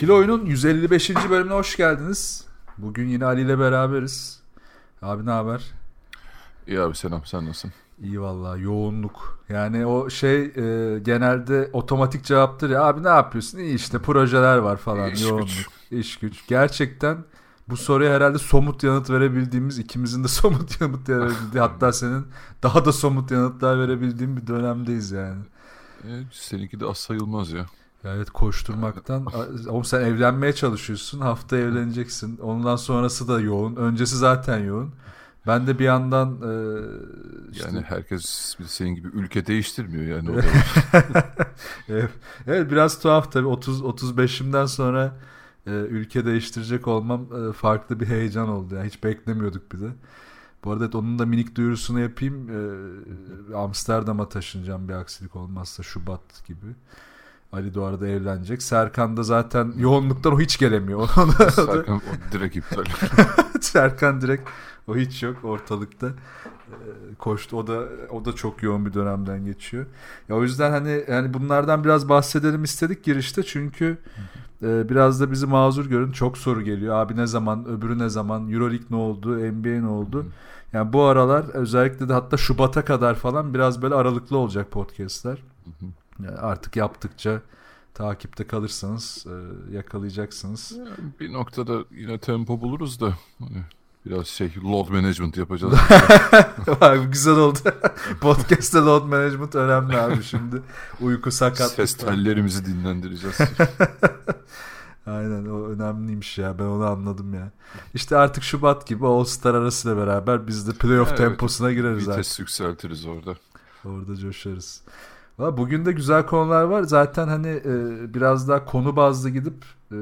İkili Oyun'un 155. bölümüne hoş geldiniz. Bugün yine Ali ile beraberiz. Abi ne haber? İyi abi selam sen nasılsın? İyi vallahi yoğunluk. Yani o şey e, genelde otomatik cevaptır ya. Abi ne yapıyorsun? İyi işte projeler var falan. İş yoğunluk, güç. iş güç. Gerçekten bu soruya herhalde somut yanıt verebildiğimiz, ikimizin de somut yanıt verebildiği, hatta senin daha da somut yanıtlar verebildiğin bir dönemdeyiz yani. E, seninki de az sayılmaz ya. Evet koşturmaktan. Oğlum sen evlenmeye çalışıyorsun. Hafta evleneceksin. Ondan sonrası da yoğun. Öncesi zaten yoğun. Ben de bir yandan e, işte- Yani herkes senin gibi ülke değiştirmiyor yani. Evet, evet biraz tuhaf tabii 30 35'imden sonra e, ülke değiştirecek olmam e, farklı bir heyecan oldu. Yani hiç beklemiyorduk bir de. Bu arada evet, onun da minik duyurusunu yapayım. E, Amsterdam'a taşınacağım bir aksilik olmazsa Şubat gibi. Ali arada evlenecek. Serkan da zaten yoğunluktan o hiç gelemiyor. Serkan o direkt iptal. Serkan direkt o hiç yok ortalıkta. Ee, koştu. O da o da çok yoğun bir dönemden geçiyor. Ya o yüzden hani yani bunlardan biraz bahsedelim istedik girişte çünkü e, biraz da bizi mazur görün. Çok soru geliyor. Abi ne zaman, öbürü ne zaman, EuroLeague ne oldu, NBA ne oldu? Yani bu aralar özellikle de hatta Şubat'a kadar falan biraz böyle aralıklı olacak podcast'ler. Yani artık yaptıkça takipte kalırsanız e, yakalayacaksınız. bir noktada yine tempo buluruz da hani biraz şey load management yapacağız. Abi güzel oldu. Podcast'te load management önemli abi şimdi. Uyku sakat. Ses tellerimizi dinlendireceğiz. Aynen o önemliymiş ya ben onu anladım ya. İşte artık Şubat gibi All Star arasıyla beraber biz de playoff Evet, temposuna gireriz artık. Vites yükseltiriz orada. Orada coşarız. Bugün de güzel konular var. Zaten hani e, biraz daha konu bazlı gidip e,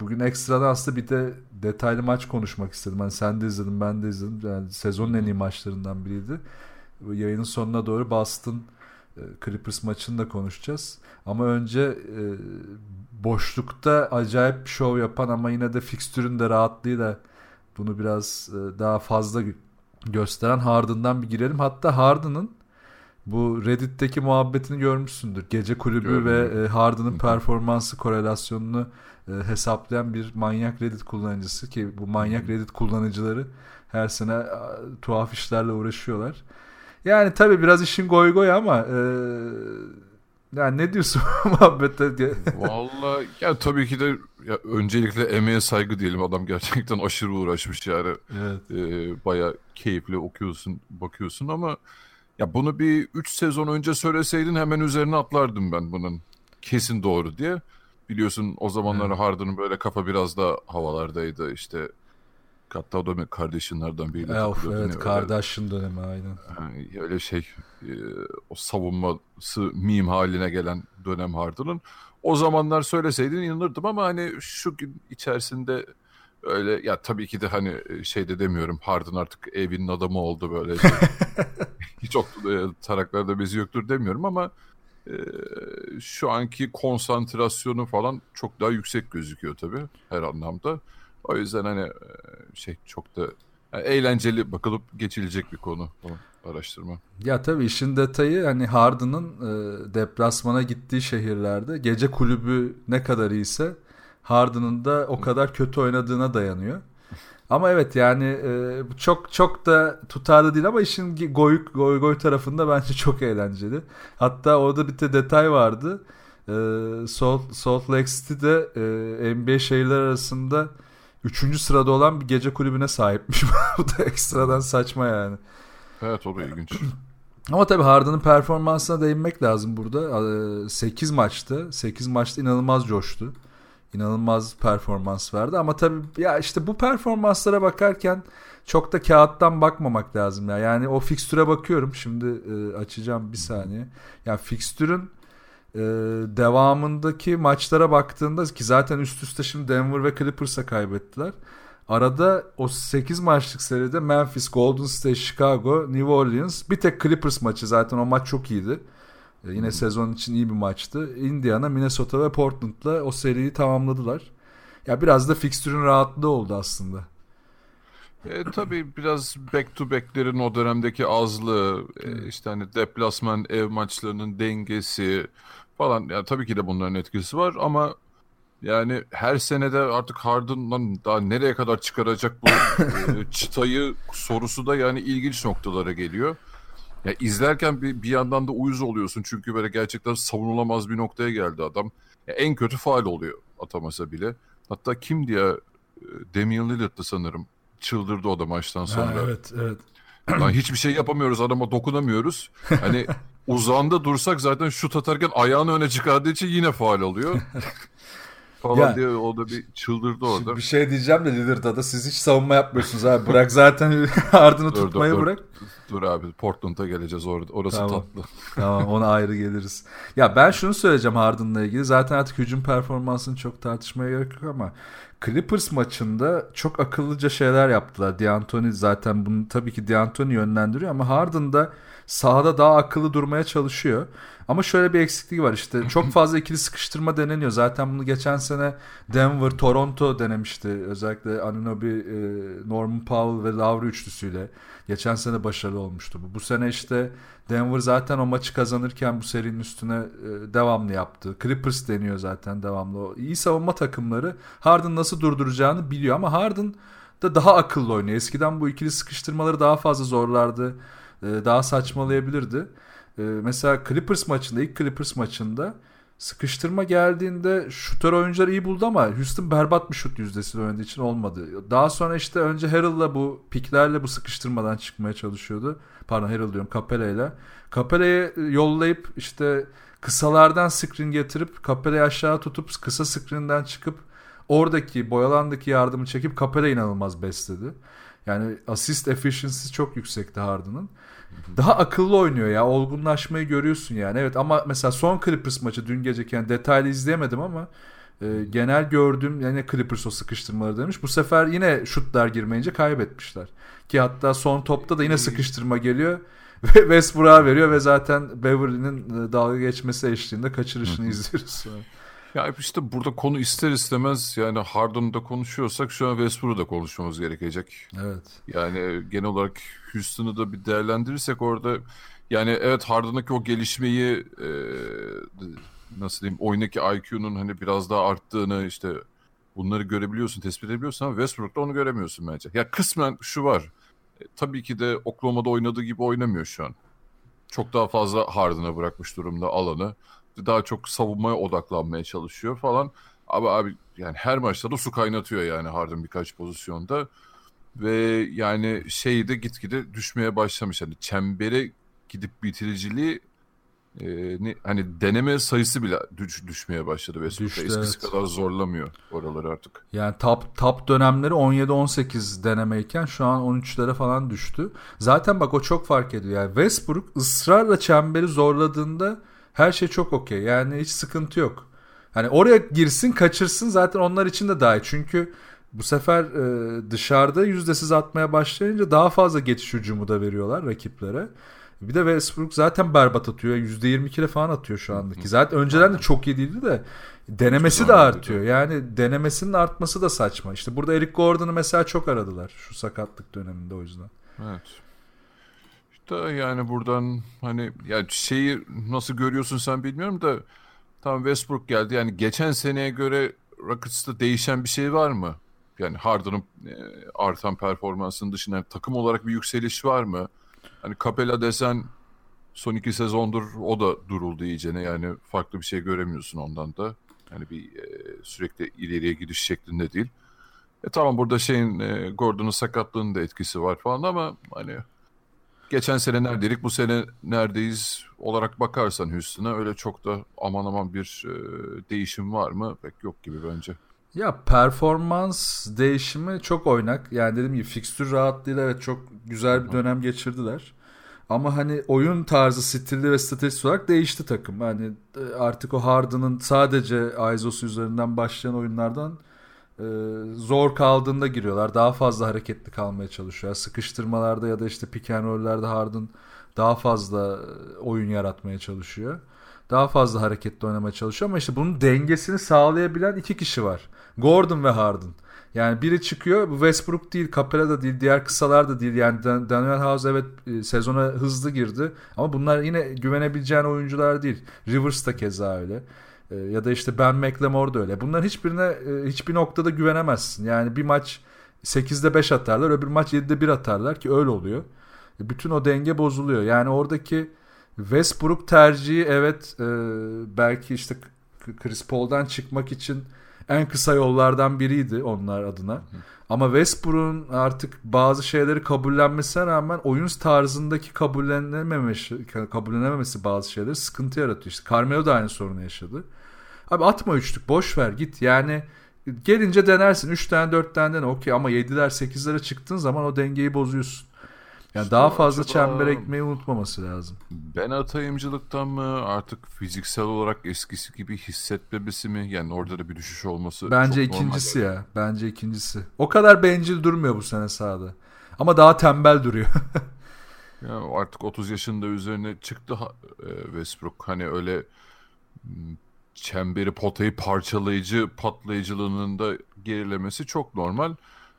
bugün ekstradan aslında bir de detaylı maç konuşmak istedim. Hani sen de izledin ben de izledim. Yani sezonun en iyi maçlarından biriydi. Yayının sonuna doğru Boston e, Clippers maçını da konuşacağız. Ama önce e, boşlukta acayip şov yapan ama yine de fikstürün de rahatlığıyla bunu biraz e, daha fazla gö- gösteren Harden'dan bir girelim. Hatta Harden'ın bu Reddit'teki muhabbetini görmüşsündür. Gece kulübü Gördüm. ve e, Harden'ın performansı korelasyonunu e, hesaplayan bir manyak Reddit kullanıcısı ki bu manyak Reddit kullanıcıları her sene a, tuhaf işlerle uğraşıyorlar. Yani tabii biraz işin goy goy ama e, yani ne diyorsun muhabbete? Vallahi ya tabii ki de ya öncelikle emeğe saygı diyelim. Adam gerçekten aşırı uğraşmış yani. evet. e, baya keyifli okuyorsun, bakıyorsun ama ya bunu bir 3 sezon önce söyleseydin hemen üzerine atlardım ben bunun. Kesin doğru diye. Biliyorsun o zamanlar Evet. Harden'ın böyle kafa biraz da havalardaydı işte. Hatta o da kardeşinlerden biriyle E, of, evet Kardashian dönemi aynen. yani öyle şey e, o savunması meme haline gelen dönem Harden'ın. O zamanlar söyleseydin inanırdım ama hani şu gün içerisinde öyle ya tabii ki de hani şey de demiyorum Harden artık evinin adamı oldu böyle. şey. Hiç ok, e, taraklarda bezi yoktur demiyorum ama e, şu anki konsantrasyonu falan çok daha yüksek gözüküyor tabii her anlamda. O yüzden hani e, şey çok da yani eğlenceli bakılıp geçilecek bir konu o araştırma. Ya tabii işin detayı hani Harden'ın e, deplasmana gittiği şehirlerde gece kulübü ne kadar iyiyse Harden'ın da o kadar kötü oynadığına dayanıyor. Ama evet yani e, çok çok da tutarlı değil ama işin goy goy goy tarafında bence çok eğlenceli. Hatta orada bir de detay vardı. E, Salt, Salt Lake City'de e, NBA şehirler arasında 3. sırada olan bir gece kulübüne sahipmiş. bu da ekstradan saçma yani. Evet o da ilginç. Ama tabii Harden'ın performansına değinmek lazım burada. 8 maçta, 8 maçta inanılmaz coştu. İnanılmaz performans verdi ama tabii ya işte bu performanslara bakarken çok da kağıttan bakmamak lazım ya. Yani o fikstüre bakıyorum. Şimdi e, açacağım bir saniye. Yani fikstürün Ee, devamındaki maçlara baktığında ki zaten üst üste şimdi Denver ve Clippers'a kaybettiler. Arada o 8 maçlık seride Memphis, Golden State, Chicago, New Orleans bir tek Clippers maçı zaten o maç çok iyiydi. Ee, yine hmm. sezon için iyi bir maçtı. Indiana, Minnesota ve Portland'la o seriyi tamamladılar. Ya biraz da fikstürün rahatlığı oldu aslında. E, tabii biraz back to back'lerin o dönemdeki azlığı, e, işte hani deplasman ev maçlarının dengesi falan. Yani tabii ki de bunların etkisi var ama yani her senede artık Harden'dan daha nereye kadar çıkaracak bu e, çıtayı sorusu da yani ilginç noktalara geliyor. Ya izlerken bir, bir yandan da uyuz oluyorsun çünkü böyle gerçekten savunulamaz bir noktaya geldi adam. Ya en kötü faal oluyor atamasa bile. Hatta kim diye e, Damian Lillard'dı sanırım. Çıldırdı o da maçtan sonra. Ha, evet, evet. Lan hiçbir şey yapamıyoruz adama dokunamıyoruz. Hani uzağında dursak zaten şut atarken ayağını öne çıkardığı için yine faal oluyor. falan ya, diye o da bir çıldırdı orada. Bir şey diyeceğim de Lillard'a da siz hiç savunma yapmıyorsunuz abi. Bırak zaten ardını dur, tutmayı dur, bırak. Dur abi Portland'a geleceğiz orada. Orası tamam. tatlı. tamam ona ayrı geliriz. Ya ben şunu söyleyeceğim Harden'la ilgili. Zaten artık hücum performansını çok tartışmaya gerek yok ama Clippers maçında çok akıllıca şeyler yaptılar. D'Antoni zaten bunu tabii ki D'Antoni yönlendiriyor ama Harden da sahada daha akıllı durmaya çalışıyor. Ama şöyle bir eksikliği var işte çok fazla ikili sıkıştırma deneniyor. Zaten bunu geçen sene Denver, Toronto denemişti. Özellikle Anunoby, e, Norman Powell ve Lowry üçlüsüyle. Geçen sene başarılı olmuştu bu. Bu sene işte Denver zaten o maçı kazanırken bu serinin üstüne e, devamlı yaptı. Clippers deniyor zaten devamlı. İyi savunma takımları Harden nasıl durduracağını biliyor ama Harden da daha akıllı oynuyor. Eskiden bu ikili sıkıştırmaları daha fazla zorlardı. E, daha saçmalayabilirdi. E, mesela Clippers maçında ilk Clippers maçında sıkıştırma geldiğinde şutör oyuncular iyi buldu ama Houston berbat bir şut yüzdesiyle oynadığı için olmadı. Daha sonra işte önce Harrell'la bu piklerle bu sıkıştırmadan çıkmaya çalışıyordu. Pardon Harrell diyorum Capella'yla. Capella'yı yollayıp işte kısalardan screen getirip Capella'yı aşağı tutup kısa screen'den çıkıp oradaki boyalandaki yardımı çekip Capella inanılmaz besledi. Yani assist efficiency çok yüksekti Harden'ın. Daha akıllı oynuyor ya. Olgunlaşmayı görüyorsun yani. Evet ama mesela son Clippers maçı dün geceki yani detaylı izleyemedim ama e, genel gördüğüm yani Clippers o sıkıştırmaları demiş. Bu sefer yine şutlar girmeyince kaybetmişler. Ki hatta son topta da yine sıkıştırma geliyor. Ve Westbrook'a veriyor ve zaten Beverly'nin e, dalga geçmesi eşliğinde kaçırışını izliyoruz. Ya işte burada konu ister istemez yani Harden'da konuşuyorsak şu an Westbrook'u da konuşmamız gerekecek. Evet. Yani genel olarak Houston'ı da bir değerlendirirsek orada yani evet Harden'daki o gelişmeyi e, nasıl diyeyim oyundaki IQ'nun hani biraz daha arttığını işte bunları görebiliyorsun, tespit edebiliyorsun ama Westbrook'ta onu göremiyorsun bence. Ya kısmen şu var. E, tabii ki de Oklahoma'da oynadığı gibi oynamıyor şu an. Çok daha fazla Harden'a bırakmış durumda alanı daha çok savunmaya odaklanmaya çalışıyor falan. Abi abi yani her maçta da su kaynatıyor yani Harden birkaç pozisyonda. Ve yani şeyi de gitgide düşmeye başlamış. Hani çembere gidip bitiriciliği e, ne, hani deneme sayısı bile düş, düşmeye başladı ve Düştü, eskisi evet. kadar zorlamıyor oraları artık. Yani top top dönemleri 17-18 denemeyken şu an 13'lere falan düştü. Zaten bak o çok fark ediyor. Yani Westbrook ısrarla çemberi zorladığında her şey çok okey. Yani hiç sıkıntı yok. Hani oraya girsin kaçırsın zaten onlar için de daha iyi. Çünkü bu sefer e, dışarıda yüzdesiz atmaya başlayınca daha fazla geçiş hücumu da veriyorlar rakiplere. Bir de Westbrook zaten berbat atıyor. %22'le falan atıyor şu andaki. Zaten önceden de çok iyi değildi de denemesi de artıyor. Yani denemesinin artması da saçma. İşte burada Eric Gordon'u mesela çok aradılar şu sakatlık döneminde o yüzden. Evet da yani buradan hani ya şeyi nasıl görüyorsun sen bilmiyorum da tam Westbrook geldi. Yani geçen seneye göre Rockets'ta değişen bir şey var mı? Yani Harden'ın e, artan performansının dışında yani takım olarak bir yükseliş var mı? Hani Capella desen son iki sezondur o da duruldu iyicene. Yani farklı bir şey göremiyorsun ondan da. Yani bir e, sürekli ileriye gidiş şeklinde değil. E tamam burada şeyin e, Gordon'un sakatlığının da etkisi var falan ama hani geçen sene neredeydik bu sene neredeyiz olarak bakarsan Houston'a öyle çok da aman aman bir e, değişim var mı pek yok gibi bence. Ya performans değişimi çok oynak. Yani dediğim gibi fikstür rahatlığıyla evet çok güzel bir dönem geçirdiler. Ama hani oyun tarzı, stili ve stratejisi olarak değişti takım. Yani e, artık o Harden'ın sadece Aizos üzerinden başlayan oyunlardan e, zor kaldığında giriyorlar. Daha fazla hareketli kalmaya çalışıyor. Sıkıştırmalarda ya da işte pick and roll'lerde Harden daha fazla e, oyun yaratmaya çalışıyor. Daha fazla hareketli oynamaya çalışıyor ama işte bunun dengesini sağlayabilen iki kişi var. Gordon ve Harden. Yani biri çıkıyor bu Westbrook değil, Capela da değil, diğer kısalar da değil. Yani Daniel House evet e, sezona hızlı girdi ama bunlar yine güvenebileceğin oyuncular değil. Rivers da keza öyle. E, ya da işte Ben McLemore da öyle. Bunların hiçbirine e, hiçbir noktada güvenemezsin. Yani bir maç 8'de 5 atarlar, öbür maç 7'de 1 atarlar ki öyle oluyor. Bütün o denge bozuluyor. Yani oradaki Westbrook tercihi evet belki işte Chris Paul'dan çıkmak için en kısa yollardan biriydi onlar adına. Hı. Ama Westbrook'un artık bazı şeyleri kabullenmesine rağmen oyun tarzındaki kabullenememesi, kabullenememesi bazı şeyleri sıkıntı yaratıyor. İşte Carmelo da aynı sorunu yaşadı. Abi atma üçlük boş ver git yani gelince denersin 3 tane 4 tane dene okey ama 7'ler 8'lere çıktığın zaman o dengeyi bozuyorsun. Yani daha fazla acaba... çember ekmeği unutmaması lazım. Ben atayımcılıktan mı artık fiziksel olarak eskisi gibi hissetmemesi mi? Yani orada da bir düşüş olması Bence ikincisi ya. Yani. Bence ikincisi. O kadar bencil durmuyor bu sene sahada. Ama daha tembel duruyor. ya artık 30 yaşında üzerine çıktı e, Westbrook. Hani öyle çemberi potayı parçalayıcı patlayıcılığının da gerilemesi çok normal.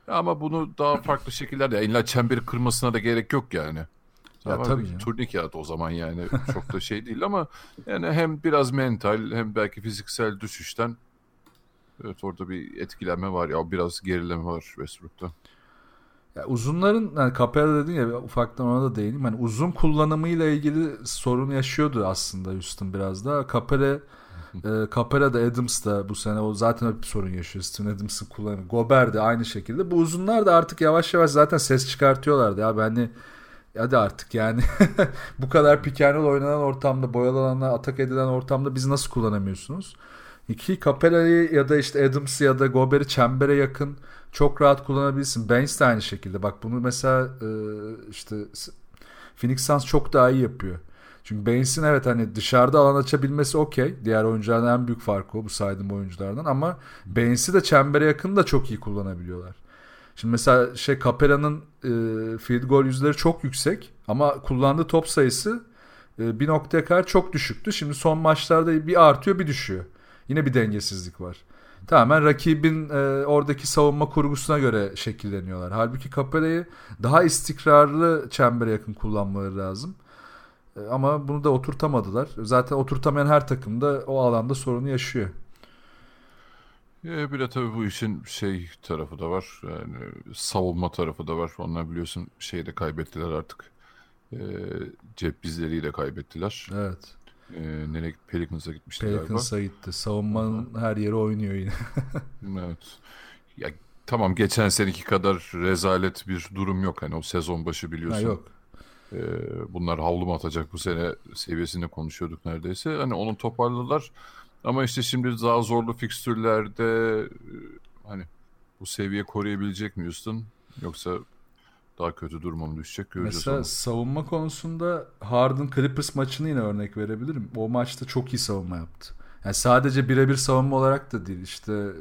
Ama bunu daha farklı şekillerde illa çemberi kırmasına da gerek yok yani. Ya ama tabii. Turnikeyat o zaman yani çok da şey değil ama yani hem biraz mental hem belki fiziksel düşüşten evet orada bir etkilenme var ya biraz gerileme var Westbrook'ta. Ya uzunların yani Capella dedin ya ufaktan ona da değineyim. Yani uzun kullanımıyla ilgili sorun yaşıyordu aslında Houston biraz da. Capella e, Capela da Adams da bu sene o zaten hep bir sorun yaşıyor. Steven Adams'ın kullanımı. Gober de aynı şekilde. Bu uzunlar da artık yavaş yavaş zaten ses çıkartıyorlardı. Ya ben de hadi artık yani bu kadar pick oynanan ortamda boyalanan atak edilen ortamda biz nasıl kullanamıyorsunuz? İki Capella'yı ya da işte Adams'ı ya da Gober'i çembere yakın çok rahat kullanabilirsin. Baines de aynı şekilde. Bak bunu mesela e, işte Phoenix Suns çok daha iyi yapıyor. Çünkü Baines'in evet hani dışarıda alan açabilmesi okey. Diğer oyunculardan en büyük farkı o bu saydığım oyunculardan ama Baines'i de çembere yakın da çok iyi kullanabiliyorlar. Şimdi mesela şey Capella'nın e, field goal yüzleri çok yüksek ama kullandığı top sayısı e, bir noktaya kadar çok düşüktü. Şimdi son maçlarda bir artıyor bir düşüyor. Yine bir dengesizlik var. Tamamen rakibin e, oradaki savunma kurgusuna göre şekilleniyorlar. Halbuki Capella'yı daha istikrarlı çembere yakın kullanmaları lazım. E, ama bunu da oturtamadılar. Zaten oturtamayan her takım da o alanda sorunu yaşıyor. E, bir de tabii bu işin şey tarafı da var. Yani savunma tarafı da var. Onlar biliyorsun şeyi de kaybettiler artık. E, cep bizleriyle kaybettiler. Evet. E, nereye Pelicans'a gitmişti Pelicans'a galiba. Pelicans'a gitti. Savunmanın Aha. her yeri oynuyor yine. evet. Ya tamam geçen seneki kadar rezalet bir durum yok. Hani o sezon başı biliyorsun. Ha, yok. Ee, bunlar havlu mu atacak bu sene seviyesinde konuşuyorduk neredeyse. Hani onu toparladılar. Ama işte şimdi daha zorlu fikstürlerde e, hani bu seviye koruyabilecek mi Houston? Yoksa daha kötü duruma mı düşecek göreceğiz Mesela onu. savunma konusunda Harden Clippers maçını yine örnek verebilirim. O maçta çok iyi savunma yaptı. Yani sadece birebir savunma olarak da değil işte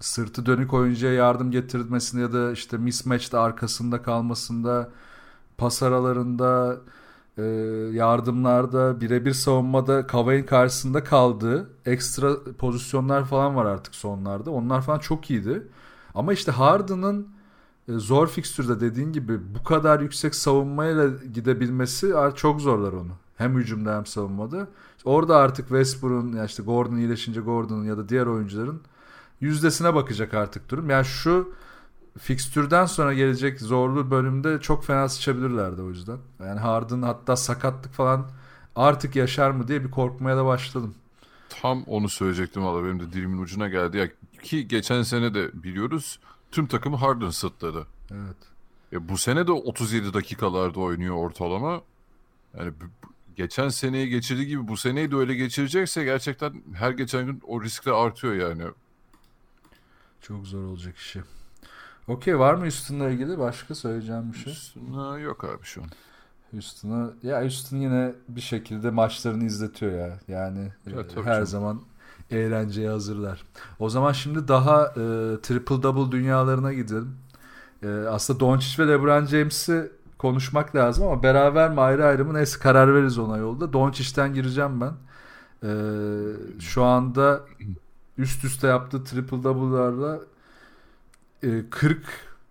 sırtı dönük oyuncuya yardım getirmesinde ya da işte mismatch'te arkasında kalmasında pas aralarında e, yardımlarda birebir savunmada Kavay'ın karşısında kaldığı ekstra pozisyonlar falan var artık sonlarda. Onlar falan çok iyiydi. Ama işte Harden'ın e, zor fikstürde dediğin gibi bu kadar yüksek savunmayla gidebilmesi çok zorlar onu. Hem hücumda hem savunmada. Orada artık Westbrook'un ya işte Gordon iyileşince Gordon'un ya da diğer oyuncuların yüzdesine bakacak artık durum. Yani şu fikstürden sonra gelecek zorlu bölümde çok fena sıçabilirlerdi o yüzden. Yani Harden hatta sakatlık falan artık yaşar mı diye bir korkmaya da başladım. Tam onu söyleyecektim valla benim de dilimin ucuna geldi. Ya ki geçen sene de biliyoruz tüm takımı Harden sıtladı. Evet. E bu sene de 37 dakikalarda oynuyor ortalama. Yani geçen seneyi geçirdiği gibi bu seneyi de öyle geçirecekse gerçekten her geçen gün o riskle artıyor yani. Çok zor olacak işi. Okey var mı üstünle ilgili başka söyleyeceğim bir şey? Üstüne yok abi şu an. Houston'ı ya Houston yine bir şekilde maçlarını izletiyor ya. Yani Ya, e, tabii her canım. zaman eğlenceye hazırlar. O zaman şimdi daha e, triple double dünyalarına gidelim. E, aslında Doncic ve LeBron James'i konuşmak lazım ama beraber mi ayrı ayrı mı neyse karar veririz ona yolda. Doncic'ten gireceğim ben. E, şu anda üst üste yaptığı triple double'larla 40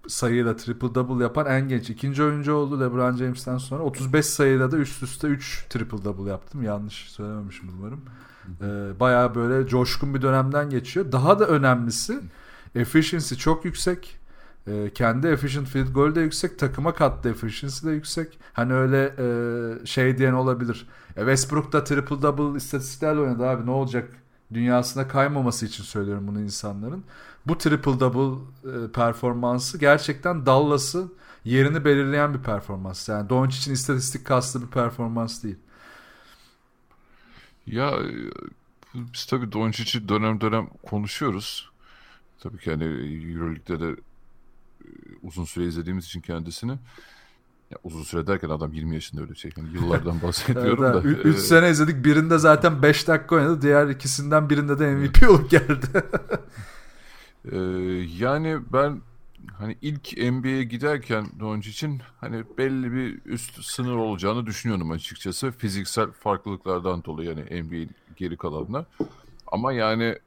sayıyla triple double yapan en genç ikinci oyuncu oldu LeBron James'ten sonra. 35 sayıyla da üst üste 3 triple double yaptım. Yanlış söylememişim umarım. Ee, bayağı böyle coşkun bir dönemden geçiyor. Daha da önemlisi efficiency çok yüksek. Ee, kendi efficient field goal de yüksek. Takıma kattığı efficiency de yüksek. Hani öyle e, şey diyen olabilir. E, Westbrook da triple double istatistiklerle oynadı abi ne olacak? Dünyasına kaymaması için söylüyorum bunu insanların. Bu triple double e, performansı gerçekten Dallas'ın yerini belirleyen bir performans. Yani Doncic'in istatistik kastı bir performans değil. Ya e, biz tabii Doncic'i dönem dönem konuşuyoruz. Tabii ki hani Euroleague'de de e, uzun süre izlediğimiz için kendisini. Ya uzun süre derken adam 20 yaşında öyle şey. Yani yıllardan bahsediyorum da. 3 e, sene izledik. Birinde zaten 5 dakika oynadı. Diğer ikisinden birinde de MVP olup geldi. e, yani ben hani ilk NBA'ye giderken Doncic'in hani belli bir üst sınır olacağını düşünüyordum açıkçası. Fiziksel farklılıklardan dolayı yani NBA'in geri kalanına. Ama yani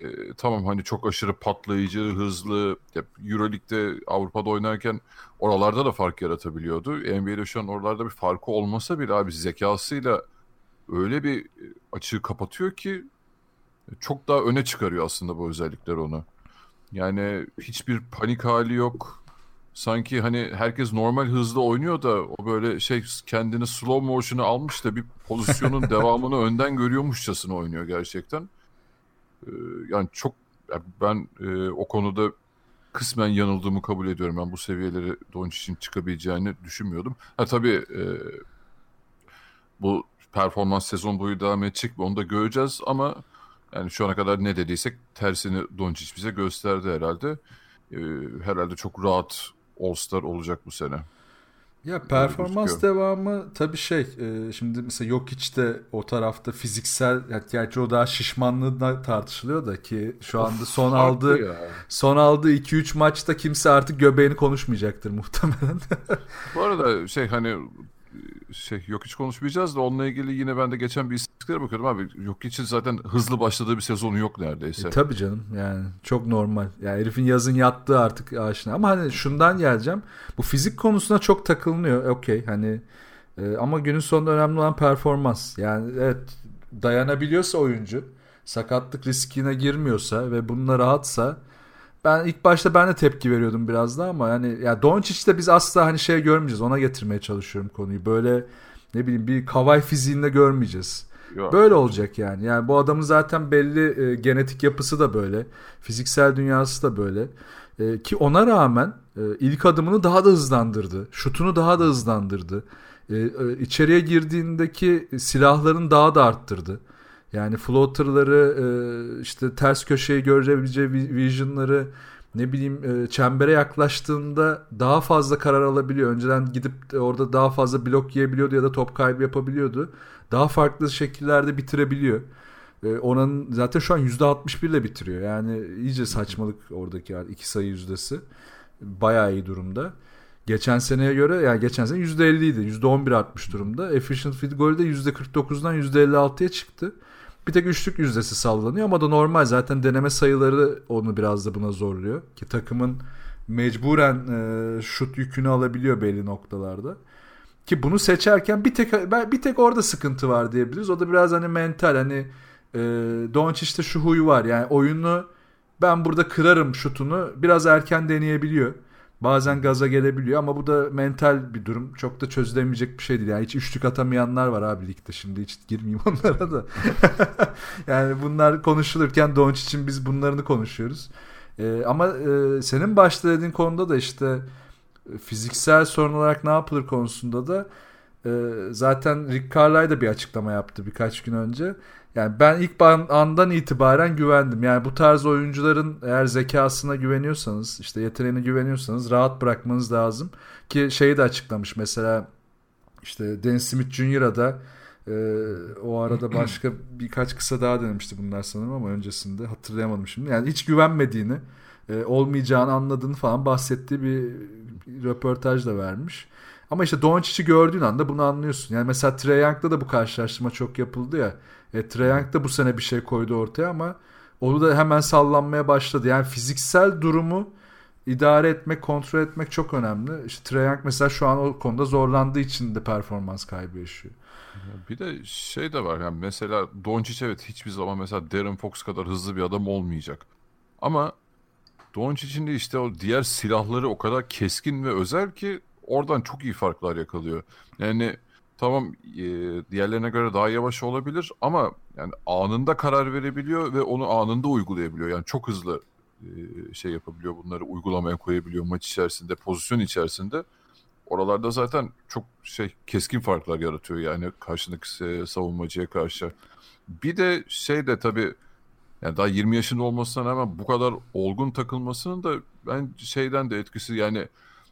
e, tamam hani çok aşırı patlayıcı, hızlı. Euroleague'de Avrupa'da oynarken oralarda da fark yaratabiliyordu. NBA'de şu an oralarda bir farkı olmasa bile abi zekasıyla öyle bir e, açığı kapatıyor ki çok daha öne çıkarıyor aslında bu özellikler onu. Yani hiçbir panik hali yok. Sanki hani herkes normal hızlı oynuyor da o böyle şey kendini slow motion'a almış da bir pozisyonun devamını önden görüyormuşçasına oynuyor gerçekten. Ee, yani çok ben e, o konuda kısmen yanıldığımı kabul ediyorum. Ben bu seviyeleri Doncic'in çıkabileceğini düşünmüyordum. Ha tabii e, bu performans sezon boyu devam edecek mi onu da göreceğiz ama yani şu ana kadar ne dediysek tersini Doncic bize gösterdi herhalde. Ee, herhalde çok rahat All-Star olacak bu sene. Ya performans devamı tabii şey e, şimdi mesela Jokic de o tarafta fiziksel yani gerçi o daha şişmanlığı da tartışılıyor da ki şu anda son Farklı aldığı ya. son aldığı 2-3 maçta kimse artık göbeğini konuşmayacaktır muhtemelen. Bu arada şey hani şey yok hiç konuşmayacağız da onunla ilgili yine ben de geçen bir istatistiklere bakıyordum abi. Yok için zaten hızlı başladığı bir sezonu yok neredeyse. E, tabii canım yani çok normal. Yani herifin yazın yattığı artık aşina. Ama hani şundan geleceğim. Bu fizik konusuna çok takılınıyor. Okey hani e, ama günün sonunda önemli olan performans. Yani evet dayanabiliyorsa oyuncu sakatlık riskine girmiyorsa ve bununla rahatsa ben ilk başta ben de tepki veriyordum biraz da ama yani ya Doncic'te biz asla hani şey görmeyeceğiz. Ona getirmeye çalışıyorum konuyu. Böyle ne bileyim bir kavay fiziğinde görmeyeceğiz. Yok. Böyle olacak yani. Yani bu adamın zaten belli e, genetik yapısı da böyle. Fiziksel dünyası da böyle. E, ki ona rağmen e, ilk adımını daha da hızlandırdı. Şutunu daha da hızlandırdı. E, e, içeriye girdiğindeki silahlarını daha da arttırdı. Yani floater'ları e, işte ters köşeyi görebileceği vi- vision'ları ne bileyim e, çembere yaklaştığında daha fazla karar alabiliyor. Önceden gidip orada daha fazla blok yiyebiliyordu ya da top kaybı yapabiliyordu. Daha farklı şekillerde bitirebiliyor. E, Onun zaten şu an %61 ile bitiriyor. Yani iyice saçmalık oradaki iki sayı yüzdesi. Bayağı iyi durumda. Geçen seneye göre yani geçen sene %50 idi. %11 artmış durumda. Efficient field goal de %49'dan %56'ya çıktı. Bir tek üçlük yüzdesi sallanıyor ama da normal. Zaten deneme sayıları onu biraz da buna zorluyor. Ki takımın mecburen e, şut yükünü alabiliyor belli noktalarda. Ki bunu seçerken bir tek bir tek orada sıkıntı var diyebiliriz. O da biraz hani mental hani e, Doncic'te şu huyu var. Yani oyunu ben burada kırarım şutunu biraz erken deneyebiliyor. Bazen gaza gelebiliyor ama bu da mental bir durum. Çok da çözülemeyecek bir şey değil. Yani hiç üçlük atamayanlar var abi ligde. Şimdi hiç girmeyeyim onlara da. yani bunlar konuşulurken Doncic'in biz bunlarını konuşuyoruz. Ee, ama e, senin başta dediğin konuda da işte e, fiziksel sorun olarak ne yapılır konusunda da e, zaten Rick Carlisle da bir açıklama yaptı birkaç gün önce. Yani ben ilk andan itibaren güvendim. Yani bu tarz oyuncuların eğer zekasına güveniyorsanız, işte yeteneğine güveniyorsanız rahat bırakmanız lazım. Ki şeyi de açıklamış mesela İşte Dan Smith Jr.'a da e, o arada başka birkaç kısa daha denemişti bunlar sanırım ama öncesinde hatırlayamadım şimdi. Yani hiç güvenmediğini, e, olmayacağını anladığını falan bahsettiği bir, röportaj da vermiş. Ama işte Doncic'i gördüğün anda bunu anlıyorsun. Yani mesela Trae Young'da da bu karşılaştırma çok yapıldı ya. E, Trae Young da bu sene bir şey koydu ortaya ama onu da hemen sallanmaya başladı. Yani fiziksel durumu idare etmek, kontrol etmek çok önemli. İşte Trae Young mesela şu an o konuda zorlandığı için de performans kaybı yaşıyor. Bir de şey de var yani mesela Doncic evet hiçbir zaman mesela Darren Fox kadar hızlı bir adam olmayacak. Ama Doncic'in de işte o diğer silahları o kadar keskin ve özel ki oradan çok iyi farklar yakalıyor. Yani tamam e, diğerlerine göre daha yavaş olabilir ama yani anında karar verebiliyor ve onu anında uygulayabiliyor. Yani çok hızlı e, şey yapabiliyor bunları uygulamaya koyabiliyor maç içerisinde, pozisyon içerisinde. Oralarda zaten çok şey keskin farklar yaratıyor yani karşındaki savunmacıya karşı. Bir de şey de tabii yani daha 20 yaşında olmasına rağmen bu kadar olgun takılmasının da ben şeyden de etkisi yani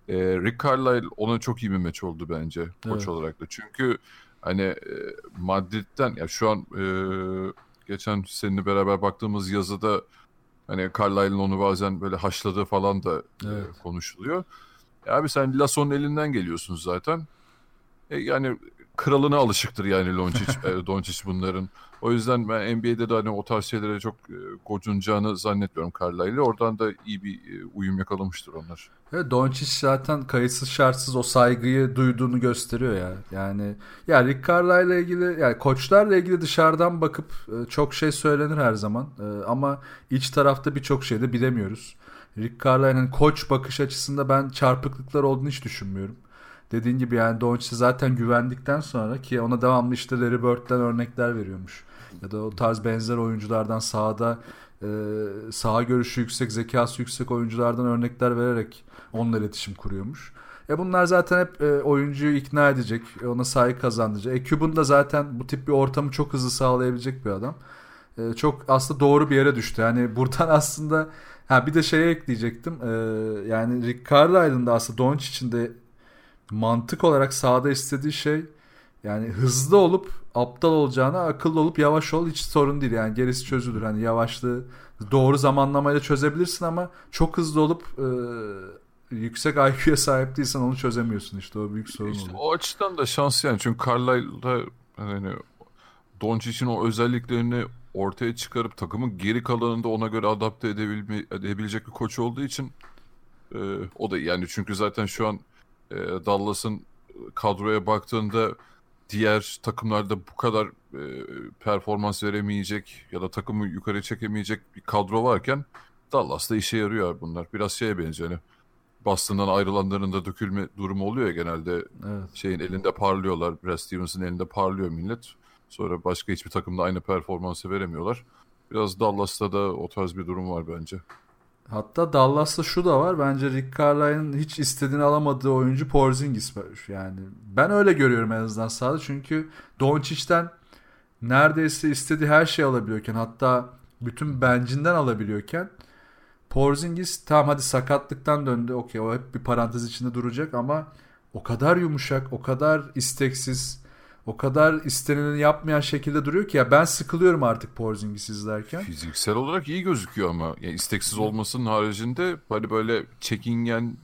e, Rick Carlisle ona çok iyi bir maç oldu bence koç evet. olarak da. Çünkü hani e, Madrid'den ya şu an e, geçen seninle beraber baktığımız yazıda hani Carlisle'ın onu bazen böyle haşladığı falan da evet. e, konuşuluyor. Ya abi sen Lasson'un elinden geliyorsun zaten. E, yani kralına alışıktır yani Doncic, e, Doncic bunların. O yüzden ben NBA'de de hani o tarz şeylere çok e, gocunacağını zannetmiyorum Carlisle. Oradan da iyi bir e, uyum yakalamıştır onlar. Evet Doncic zaten kayıtsız şartsız o saygıyı duyduğunu gösteriyor ya. Yani ya Rick Carlisle ile ilgili yani koçlarla ilgili dışarıdan bakıp e, çok şey söylenir her zaman. Ama iç tarafta birçok şey de bilemiyoruz. Rick Carlisle'ın koç bakış açısında ben çarpıklıklar olduğunu hiç düşünmüyorum. Dediğin gibi yani Doncic'e zaten güvendikten sonra ki ona devamlı işte Larry Bird'den örnekler veriyormuş. Ya da o tarz benzer oyunculardan sahada e, saha görüşü yüksek, zekası yüksek oyunculardan örnekler vererek onunla iletişim kuruyormuş. E bunlar zaten hep e, oyuncuyu ikna edecek, ona saygı kazandıracak. E Cuban da zaten bu tip bir ortamı çok hızlı sağlayabilecek bir adam. E, çok aslında doğru bir yere düştü. Yani buradan aslında ha bir de şeye ekleyecektim. E, yani Rick Carlisle'ın da aslında Doncic'in de mantık olarak sahada istediği şey yani hızlı olup aptal olacağına akıllı olup yavaş ol hiç sorun değil yani gerisi çözülür. Hani yavaşlığı doğru zamanlamayla çözebilirsin ama çok hızlı olup e, yüksek IQ'ya sahip değilsen onu çözemiyorsun işte o büyük sorun işte oluyor. O açıdan da şans yani çünkü Carlisle'da hani Doncic'in o özelliklerini ortaya çıkarıp takımın geri kalanında ona göre adapte edebilme, edebilecek bir koç olduğu için e, o da yani çünkü zaten şu an e, Dallas'ın kadroya baktığında diğer takımlarda bu kadar e, performans veremeyecek ya da takımı yukarı çekemeyecek bir kadro varken Dallas'ta işe yarıyor bunlar. Biraz şeye benziyor. Hani Boston'dan ayrılanların da dökülme durumu oluyor ya genelde. Evet. Şeyin elinde parlıyorlar. Brad Stevens'ın elinde parlıyor millet. Sonra başka hiçbir takımda aynı performansı veremiyorlar. Biraz Dallas'ta da o tarz bir durum var bence. Hatta Dallas'ta şu da var. Bence Rick Carlisle'ın hiç istediğini alamadığı oyuncu Porzingis. Yani ben öyle görüyorum en azından sahada. Çünkü Doncic'ten neredeyse istediği her şeyi alabiliyorken hatta bütün bencinden alabiliyorken Porzingis tam hadi sakatlıktan döndü. Okey o hep bir parantez içinde duracak ama o kadar yumuşak, o kadar isteksiz, o kadar istenileni yapmayan şekilde duruyor ki ya ben sıkılıyorum artık Porzingis izlerken. Fiziksel olarak iyi gözüküyor ama yani isteksiz olmasının haricinde hani böyle çekingen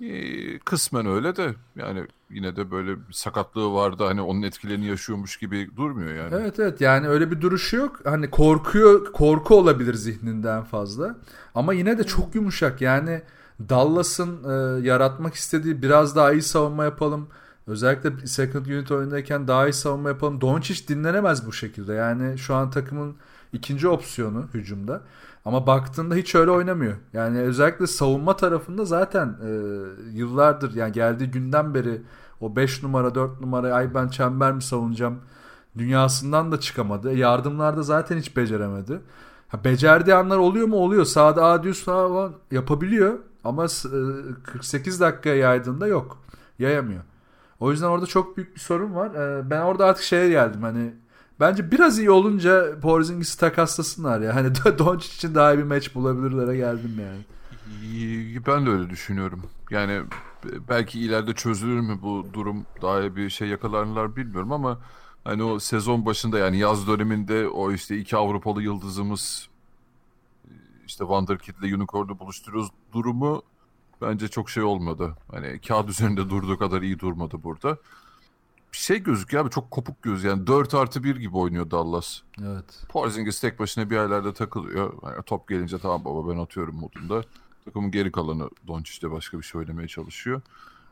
e, kısmen öyle de yani yine de böyle bir sakatlığı vardı hani onun etkilerini yaşıyormuş gibi durmuyor yani. Evet evet yani öyle bir duruşu yok. Hani korkuyor korku olabilir zihninden fazla. Ama yine de çok yumuşak yani Dallas'ın e, yaratmak istediği biraz daha iyi savunma yapalım Özellikle second unit oyundayken daha iyi savunma yapalım. Doncic dinlenemez bu şekilde. Yani şu an takımın ikinci opsiyonu hücumda. Ama baktığında hiç öyle oynamıyor. Yani özellikle savunma tarafında zaten e, yıllardır yani geldiği günden beri o 5 numara 4 numara ay ben çember mi savunacağım dünyasından da çıkamadı. E, yardımlarda zaten hiç beceremedi. Ha, becerdiği anlar oluyor mu? Oluyor. Sağda A yapabiliyor. Ama e, 48 dakika yaydığında yok. Yayamıyor. O yüzden orada çok büyük bir sorun var. Ee, ben orada artık şeye geldim hani bence biraz iyi olunca Porzingis'i takaslasınlar ya. Hani Doncic için daha iyi bir maç bulabilirlere geldim yani. Ben de öyle düşünüyorum. Yani belki ileride çözülür mü bu durum daha bir şey yakalarlar bilmiyorum ama hani o sezon başında yani yaz döneminde o işte iki Avrupalı yıldızımız işte Wonderkid ile Unicorn'u buluşturuyoruz durumu bence çok şey olmadı. Hani kağıt üzerinde durduğu kadar iyi durmadı burada. Bir şey gözüküyor abi çok kopuk göz yani 4 artı 1 gibi oynuyor Dallas. Evet. Porzingis tek başına bir yerlerde takılıyor. Yani top gelince tamam baba ben atıyorum modunda. Takımın geri kalanı Doncic'te başka bir şey oynamaya çalışıyor.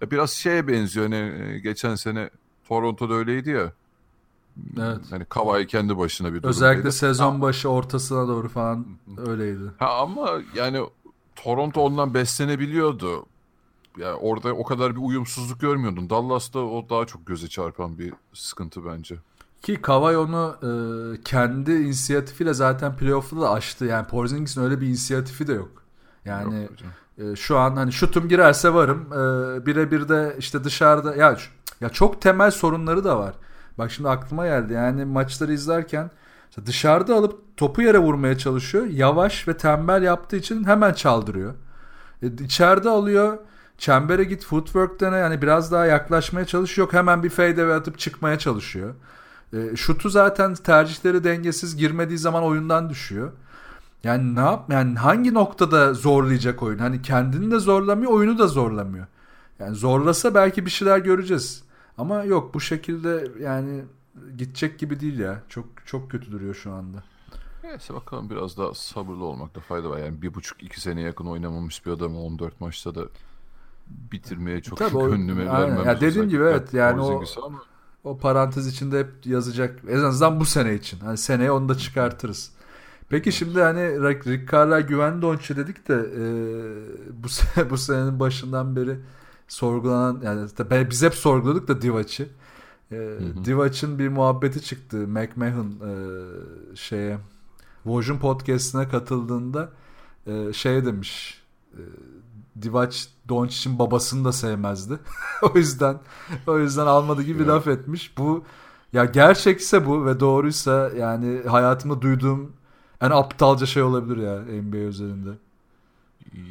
Ya biraz şeye benziyor hani geçen sene Toronto'da öyleydi ya. Evet. Hani Kawhi kendi başına bir durumdaydı. Özellikle sezon başı ortasına doğru falan öyleydi. Ha ama yani Toronto ondan beslenebiliyordu. Yani orada o kadar bir uyumsuzluk görmüyordun. Dallas'ta o daha çok göze çarpan bir sıkıntı bence. Ki Kawhi onu e, kendi inisiyatifiyle zaten playoff'ta da açtı. Yani Porzingis'in öyle bir inisiyatifi de yok. Yani e, şu an hani şutum girerse varım. E, birebir de işte dışarıda ya ya çok temel sorunları da var. Bak şimdi aklıma geldi. Yani maçları izlerken dışarıda alıp topu yere vurmaya çalışıyor. Yavaş ve tembel yaptığı için hemen çaldırıyor. E, içeride alıyor. Çembere git footwork dene yani biraz daha yaklaşmaya çalışıyor. Yok hemen bir fade atıp çıkmaya çalışıyor. E, şutu zaten tercihleri dengesiz girmediği zaman oyundan düşüyor. Yani ne yap yani hangi noktada zorlayacak oyun? Hani kendini de zorlamıyor, oyunu da zorlamıyor. Yani zorlasa belki bir şeyler göreceğiz. Ama yok bu şekilde yani gidecek gibi değil ya. Çok çok kötü duruyor şu anda. Neyse bakalım biraz daha sabırlı olmakta fayda var. Yani bir buçuk iki sene yakın oynamamış bir adamı 14 maçta da bitirmeye çok Tabii gönlüme vermem. Ya dediğim gibi evet yani o, ama... o parantez içinde hep yazacak. En azından bu sene için. Hani seneye onu da çıkartırız. Peki şimdi hani Rick Carlisle güven Doncic dedik de e, bu sene, bu senenin başından beri sorgulanan yani biz hep sorguladık da Divac'ı. E, Divac'ın bir muhabbeti çıktı. McMahon e, şeye Vojun podcast'ine katıldığında e, şey demiş. E, Divac Doncic'in babasını da sevmezdi. o yüzden o yüzden almadı gibi laf etmiş. Bu ya gerçekse bu ve doğruysa yani hayatımda duyduğum en aptalca şey olabilir ya NBA üzerinde.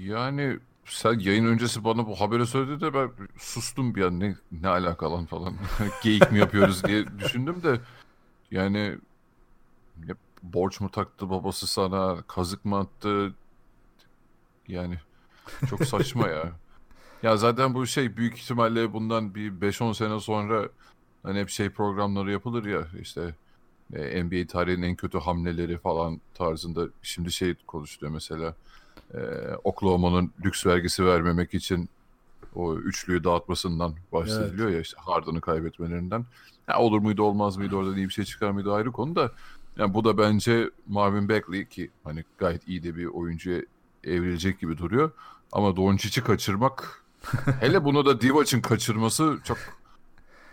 Yani sen yayın öncesi bana bu haberi söyledi de ben sustum bir an. Ne, ne alakalı falan. Geyik mi yapıyoruz diye düşündüm de. Yani ya, borç mu taktı babası sana? Kazık mı attı? Yani çok saçma ya. Ya zaten bu şey büyük ihtimalle bundan bir 5-10 sene sonra hani hep şey programları yapılır ya işte e, NBA tarihinin en kötü hamleleri falan tarzında. Şimdi şey konuşuluyor mesela e, Oklahoma'nın lüks vergisi vermemek için o üçlüyü dağıtmasından bahsediliyor evet. ya işte Harden'ı kaybetmelerinden. Ya olur muydu olmaz mıydı orada iyi bir şey çıkar mıydı ayrı konu da yani bu da bence Marvin Bagley ki hani gayet iyi de bir oyuncuya evrilecek gibi duruyor. Ama Doncic'i kaçırmak hele bunu da Divac'ın kaçırması çok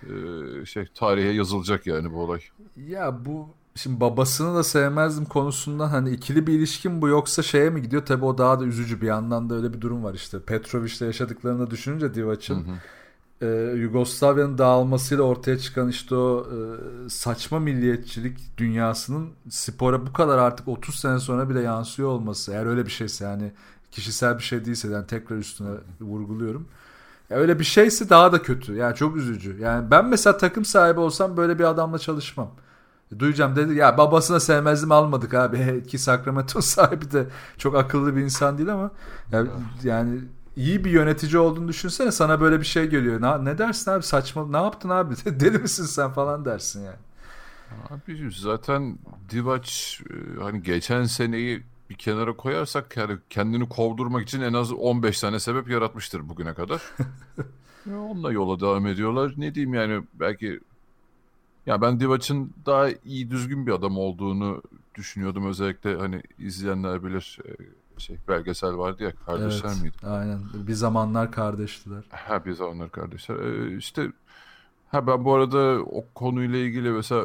e, şey tarihe yazılacak yani bu olay. Ya bu şimdi babasını da sevmezdim konusundan hani ikili bir ilişkin bu yoksa şeye mi gidiyor? Tabi o daha da üzücü bir yandan da öyle bir durum var işte. Petrovic'le yaşadıklarını düşününce Divac'ın e, Yugoslavya'nın dağılmasıyla ortaya çıkan işte o e, saçma milliyetçilik dünyasının spora bu kadar artık 30 sene sonra bile yansıyor olması eğer öyle bir şeyse yani kişisel bir şey değilse yani tekrar üstüne vurguluyorum. Öyle bir şeyse daha da kötü. Yani çok üzücü. Yani ben mesela takım sahibi olsam böyle bir adamla çalışmam. Duyacağım dedi ya babasına sevmezdim almadık abi ki Sacramento sahibi de çok akıllı bir insan değil ama yani, yani iyi bir yönetici olduğunu düşünsene sana böyle bir şey geliyor. Ne, ne dersin abi saçma ne yaptın abi deli misin sen falan dersin yani. Abi zaten Divac e, hani geçen seneyi bir kenara koyarsak yani kendini kovdurmak için en az 15 tane sebep yaratmıştır bugüne kadar. onunla yola devam ediyorlar. Ne diyeyim yani belki ya ben Divac'ın daha iyi düzgün bir adam olduğunu düşünüyordum özellikle hani izleyenler bilir e, şey belgesel vardı ya kardeşler evet, miydi? Aynen bir zamanlar kardeştiler. Ha bir zamanlar kardeşler. Ee, işte ha ben bu arada o konuyla ilgili mesela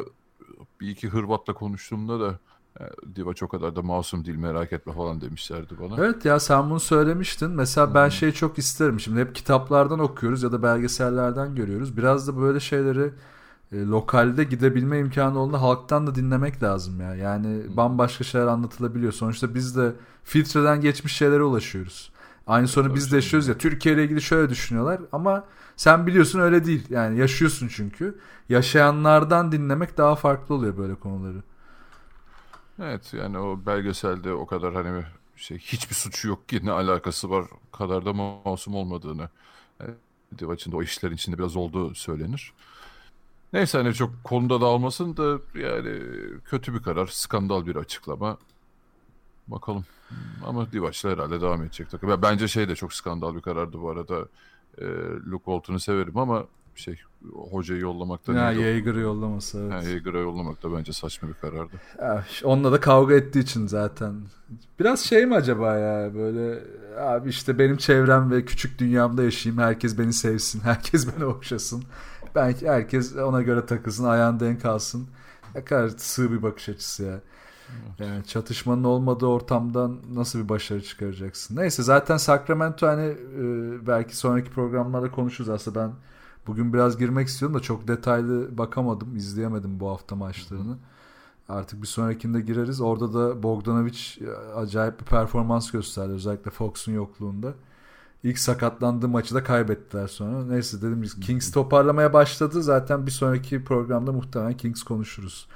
bir iki Hırvat'la konuştuğumda da Diva çok kadar da masum değil merak etme falan demişlerdi bana. Evet ya sen bunu söylemiştin. Mesela ben şey çok isterim. Şimdi hep kitaplardan okuyoruz ya da belgesellerden görüyoruz. Biraz da böyle şeyleri e, lokalde gidebilme imkanı olduğunda halktan da dinlemek lazım ya. Yani bambaşka şeyler anlatılabiliyor. Sonuçta biz de filtreden geçmiş şeylere ulaşıyoruz. Aynı sorunu biz de yaşıyoruz ya. Türkiye ile ilgili şöyle düşünüyorlar ama sen biliyorsun öyle değil. Yani yaşıyorsun çünkü. Yaşayanlardan dinlemek daha farklı oluyor böyle konuları. Evet yani o belgeselde o kadar hani şey hiçbir suçu yok ki ne alakası var kadar da masum olmadığını. Yani, da o işlerin içinde biraz olduğu söylenir. Neyse hani çok konuda dağılmasın da yani kötü bir karar, skandal bir açıklama. Bakalım. Ama Divaç'la herhalde devam edecek takım. Bence şey de çok skandal bir karardı bu arada. E, Luke Walton'u severim ama şey hocayı yollamakta ya Yeager'ı yollaması evet. Yani Yeager'ı yollamak da bence saçma bir karardı. Ya, onunla da kavga ettiği için zaten. Biraz şey mi acaba ya böyle abi işte benim çevrem ve küçük dünyamda yaşayayım. Herkes beni sevsin. Herkes beni okşasın. Belki herkes ona göre takılsın. Ayağın denk alsın. Ne kadar sığ bir bakış açısı ya. Yani çatışmanın olmadığı ortamdan nasıl bir başarı çıkaracaksın? Neyse zaten Sacramento hani e, belki sonraki programlarda konuşuruz aslında ben bugün biraz girmek istiyorum da çok detaylı bakamadım, izleyemedim bu hafta maçlarını. Artık bir sonrakinde gireriz. Orada da Bogdanovic e, acayip bir performans gösterdi özellikle Fox'un yokluğunda. İlk sakatlandığı maçı da kaybettiler sonra. Neyse dedim biz Kings toparlamaya başladı. Zaten bir sonraki programda muhtemelen Kings konuşuruz.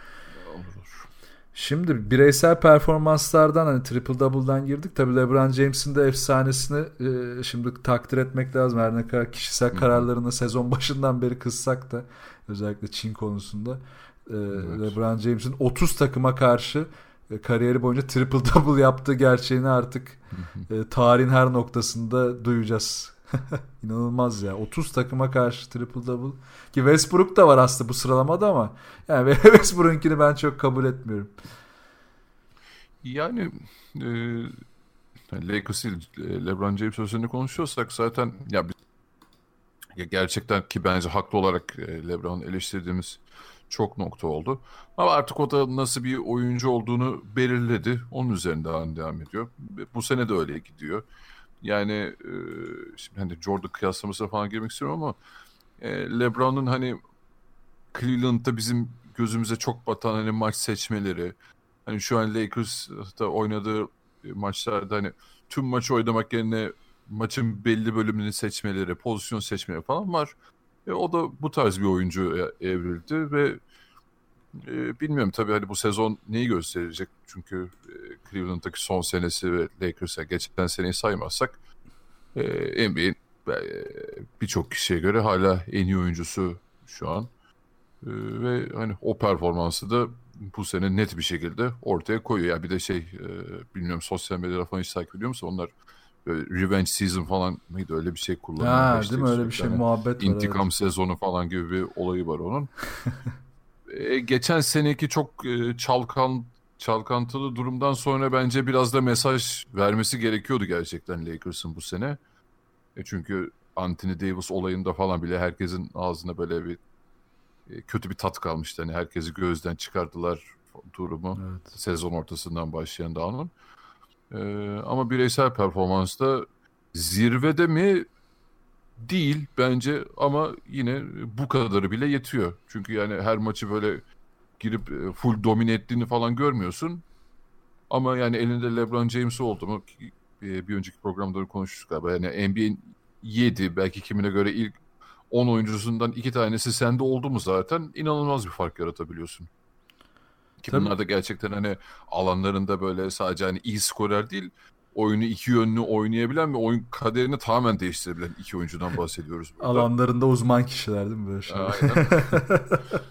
Şimdi bireysel performanslardan hani triple double'dan girdik. Tabii LeBron James'in de efsanesini e, şimdi takdir etmek lazım. Her ne kadar kişisel kararlarını sezon başından beri kızsak da özellikle Çin konusunda e, evet. LeBron James'in 30 takıma karşı kariyeri boyunca triple double yaptığı gerçeğini artık e, tarihin her noktasında duyacağız. İnanılmaz ya. 30 takıma karşı triple double. Ki Westbrook da var aslında bu sıralamada ama yani Westbrook'unkini ben çok kabul etmiyorum. Yani e, Lakers değil, e, LeBron James üzerinde konuşuyorsak zaten ya, ya gerçekten ki bence haklı olarak e, LeBron'u eleştirdiğimiz çok nokta oldu. Ama artık o da nasıl bir oyuncu olduğunu belirledi. Onun üzerinden devam ediyor. Bu sene de öyle gidiyor. Yani e, şimdi hani Jordan kıyaslamasına falan girmek istiyorum ama e, LeBron'un hani Cleveland'da bizim gözümüze çok batan hani maç seçmeleri hani şu an Lakers'ta oynadığı maçlarda hani tüm maçı oynamak yerine maçın belli bölümünü seçmeleri, pozisyon seçmeleri falan var. E, o da bu tarz bir oyuncu evrildi ve e, bilmiyorum tabii hani bu sezon neyi gösterecek? Çünkü e, Cleveland'daki son senesi ve Lakers'a geçen seneyi saymazsak e, NBA'in e, birçok kişiye göre hala en iyi oyuncusu şu an. E, ve hani o performansı da bu sene net bir şekilde ortaya koyuyor. Ya yani bir de şey e, bilmiyorum sosyal medyada falan hiç takip ediyor musun? Onlar revenge season falan mıydı öyle bir şey kullanıyor. Ha, değil mi öyle bir şey muhabbet var. İntikam evet. sezonu falan gibi bir olayı var onun. e, geçen seneki çok e, çalkan çalkantılı durumdan sonra bence biraz da mesaj vermesi gerekiyordu gerçekten Lakers'ın bu sene. E çünkü Anthony Davis olayında falan bile herkesin ağzına böyle bir e, kötü bir tat kalmıştı. Hani herkesi gözden çıkardılar durumu. Evet. Sezon ortasından başlayan da onun. E, ama bireysel performansta zirvede mi değil bence ama yine bu kadarı bile yetiyor. Çünkü yani her maçı böyle girip e, full domine ettiğini falan görmüyorsun. Ama yani elinde LeBron James oldu mu bir önceki programda konuştuk galiba. Yani NBA'in 7 belki kimine göre ilk 10 oyuncusundan iki tanesi sende oldu mu zaten inanılmaz bir fark yaratabiliyorsun. Ki Tabii. bunlar da gerçekten hani alanlarında böyle sadece hani iyi skorer değil oyunu iki yönlü oynayabilen ve oyun kaderini tamamen değiştirebilen iki oyuncudan bahsediyoruz. Burada. Alanlarında uzman kişiler değil mi böyle şeyler? Aynen.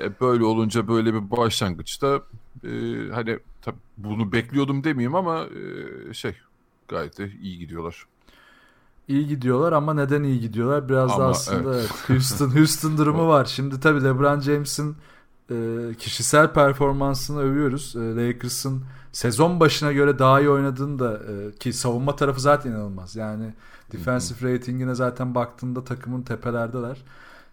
E, böyle olunca böyle bir başlangıçta e, hani tabii bunu bekliyordum demeyeyim ama e, şey gayet de iyi gidiyorlar. İyi gidiyorlar ama neden iyi gidiyorlar? Biraz ama, da aslında evet. Houston Houston durumu var. Şimdi tabii LeBron James'in e, kişisel performansını övüyoruz. E, Lakers'ın sezon başına göre daha iyi oynadığını da e, ki savunma tarafı zaten inanılmaz. Yani defensive ratingine zaten baktığında takımın tepelerdeler.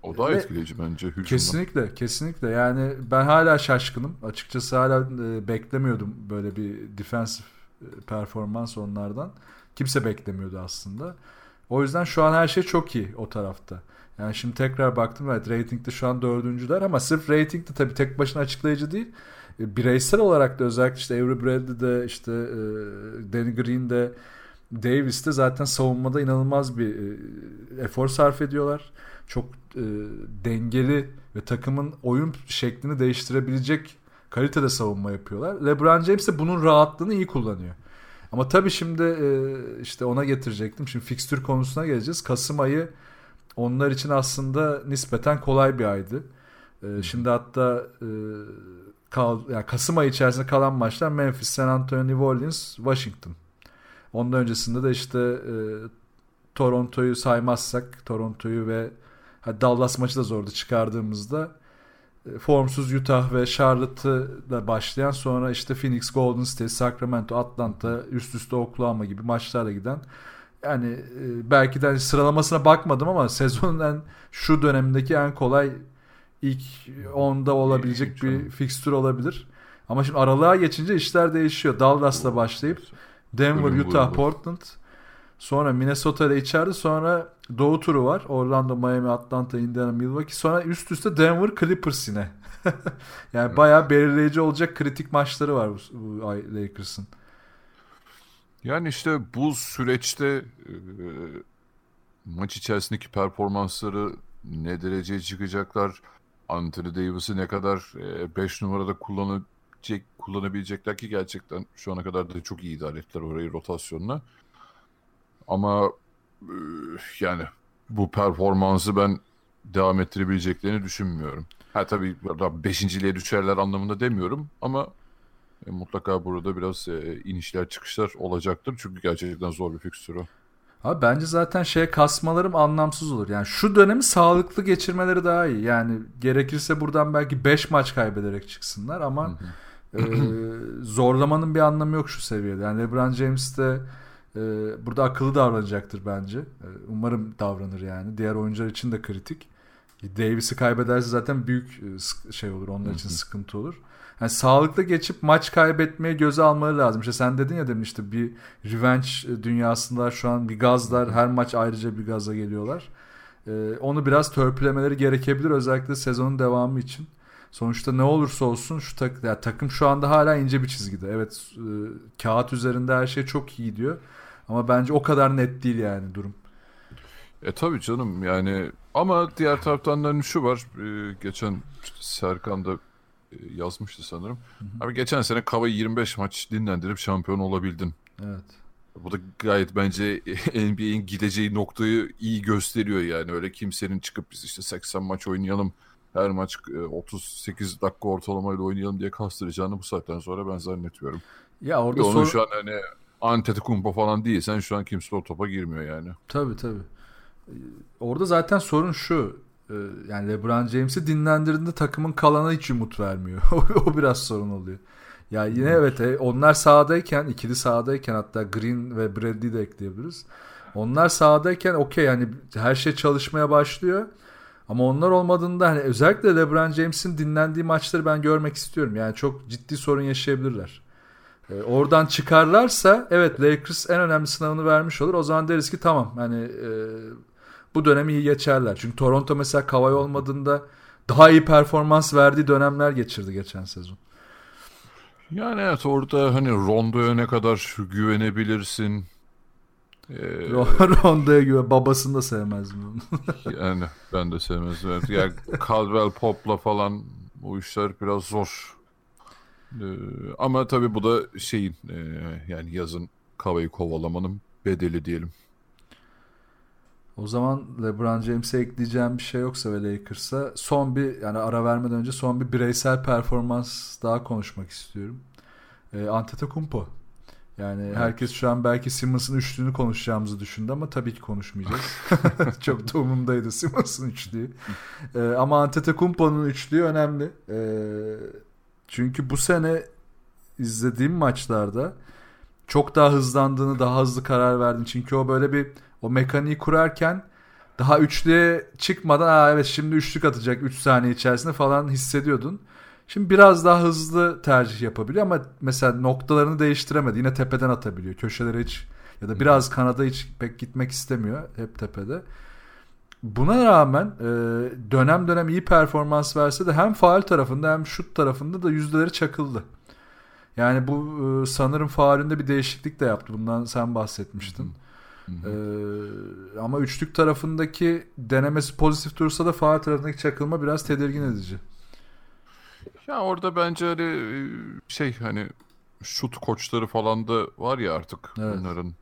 O daha Ve etkileyici bence hücumda. Kesinlikle, kesinlikle. Yani ben hala şaşkınım. Açıkçası hala e, beklemiyordum böyle bir defensive e, performans onlardan. Kimse beklemiyordu aslında. O yüzden şu an her şey çok iyi o tarafta. Yani şimdi tekrar baktım evet ratingde şu an dördüncüler ama sırf ratingde tabii tek başına açıklayıcı değil. E, bireysel olarak da özellikle işte Avery Bradley'de işte e, Danny Green'de Davis de zaten savunmada inanılmaz bir e, efor sarf ediyorlar. Çok dengeli ve takımın oyun şeklini değiştirebilecek kalitede savunma yapıyorlar. LeBron James de bunun rahatlığını iyi kullanıyor. Ama tabii şimdi işte ona getirecektim. Şimdi fikstür konusuna geleceğiz. Kasım ayı onlar için aslında nispeten kolay bir aydı. E, şimdi hatta e, kal, yani Kasım ayı içerisinde kalan maçlar Memphis, San Antonio, New Orleans, Washington. Ondan öncesinde de işte e, Toronto'yu saymazsak Toronto'yu ve Dallas maçı da zordu çıkardığımızda e, formsuz Utah ve Charlotte'la başlayan sonra işte Phoenix, Golden State, Sacramento, Atlanta, üst üste Oklahoma gibi maçlarla giden yani e, belki de hani sıralamasına bakmadım ama sezonun en şu dönemindeki en kolay ilk 10'da olabilecek bir fikstür olabilir. Ama şimdi aralığa geçince işler değişiyor. Dallas'la başlayıp Denver, Utah, Portland sonra Minnesota ile içeride sonra Doğu turu var. Orlando, Miami, Atlanta, Indiana, Milwaukee. Sonra üst üste Denver, Clippers yine. yani evet. bayağı belirleyici olacak kritik maçları var bu, bu ay Lakers'ın. Yani işte bu süreçte e, maç içerisindeki performansları ne dereceye çıkacaklar? Anthony Davis'i ne kadar 5 e, numarada kullanabilecek, kullanabilecekler ki gerçekten şu ana kadar da çok iyi idare ettiler orayı rotasyonla. Ama e, yani bu performansı ben devam ettirebileceklerini düşünmüyorum. Ha tabii beşinciliğe düşerler anlamında demiyorum ama e, mutlaka burada biraz e, inişler çıkışlar olacaktır. Çünkü gerçekten zor bir fikstür o. Abi bence zaten şey kasmalarım anlamsız olur. Yani şu dönemi sağlıklı geçirmeleri daha iyi. Yani gerekirse buradan belki 5 maç kaybederek çıksınlar ama e, zorlamanın bir anlamı yok şu seviyede. Yani LeBron James de e, burada akıllı davranacaktır bence. E, umarım davranır yani. Diğer oyuncular için de kritik. Davis'i kaybederse zaten büyük e, şey olur. Onlar için sıkıntı olur. Yani sağlıklı geçip maç kaybetmeye göze almaları lazım. İşte sen dedin ya demin işte bir revenge dünyasında şu an bir gazlar. Her maç ayrıca bir gaza geliyorlar. Ee, onu biraz törpülemeleri gerekebilir özellikle sezonun devamı için. Sonuçta ne olursa olsun şu tak yani takım şu anda hala ince bir çizgide. Evet e, kağıt üzerinde her şey çok iyi diyor. Ama bence o kadar net değil yani durum. E tabii canım yani ama diğer taraftan da hani şu var. E, geçen Serkan da e, yazmıştı sanırım. Hı hı. Abi geçen sene Kava'yı 25 maç dinlendirip şampiyon olabildin. Evet. Bu da gayet bence NBA'in gideceği noktayı iyi gösteriyor yani. Öyle kimsenin çıkıp biz işte 80 maç oynayalım, her maç 38 e, dakika ortalamayla oynayalım diye kastıracağını bu saatten sonra ben zannetmiyorum. Ya orada Ve onun sor... şu an hani Antetokounmpo falan değil. Sen şu an kimse o topa girmiyor yani. Tabii tabii. Orada zaten sorun şu. E, yani LeBron James'i dinlendirdiğinde takımın kalana hiç umut vermiyor. o biraz sorun oluyor. Ya yine evet e, onlar sahadayken ikili sahadayken hatta Green ve Bradley de ekleyebiliriz. Onlar sahadayken okey yani her şey çalışmaya başlıyor. Ama onlar olmadığında hani özellikle LeBron James'in dinlendiği maçları ben görmek istiyorum. Yani çok ciddi sorun yaşayabilirler. E, oradan çıkarlarsa evet Lakers en önemli sınavını vermiş olur. O zaman deriz ki tamam hani e, bu dönemi iyi geçerler. Çünkü Toronto mesela Kawhi olmadığında daha iyi performans verdiği dönemler geçirdi geçen sezon. Yani evet orada hani Rondo'ya ne kadar güvenebilirsin? Ee, Rondo'ya güven. Babasını da sevmezdim. yani ben de sevmezdim. Evet. Yani Caldwell Pop'la falan bu işler biraz zor. Ee, ama tabii bu da şeyin e, yani yazın Kava'yı kovalamanın bedeli diyelim. O zaman LeBron James'e ekleyeceğim bir şey yoksa ve Lakers'a son bir yani ara vermeden önce son bir bireysel performans daha konuşmak istiyorum. E, Antetokounmpo. Yani evet. herkes şu an belki Simmons'ın üçlüğünü konuşacağımızı düşündü ama tabii ki konuşmayacağız. Çok da umumdaydı Simmons'ın üçlüğü. E, ama Antetokounmpo'nun üçlüğü önemli. E, çünkü bu sene izlediğim maçlarda çok daha hızlandığını, daha hızlı karar verdiğini. Çünkü o böyle bir o mekaniği kurarken daha üçlüye çıkmadan Aa, evet şimdi üçlük atacak 3 saniye içerisinde falan hissediyordun. Şimdi biraz daha hızlı tercih yapabiliyor ama mesela noktalarını değiştiremedi. Yine tepeden atabiliyor. Köşelere hiç ya da biraz kanada hiç pek gitmek istemiyor. Hep tepede. Buna rağmen e, dönem dönem iyi performans verse de hem faal tarafında hem şut tarafında da yüzdeleri çakıldı. Yani bu e, sanırım faulünde bir değişiklik de yaptı. Bundan sen bahsetmiştin. Ee, ama üçlük tarafındaki denemesi pozitif dursa da faal tarafındaki çakılma biraz tedirgin edici. Ya orada bence hani e, şey hani şut koçları falan da var ya artık Evet. bunların.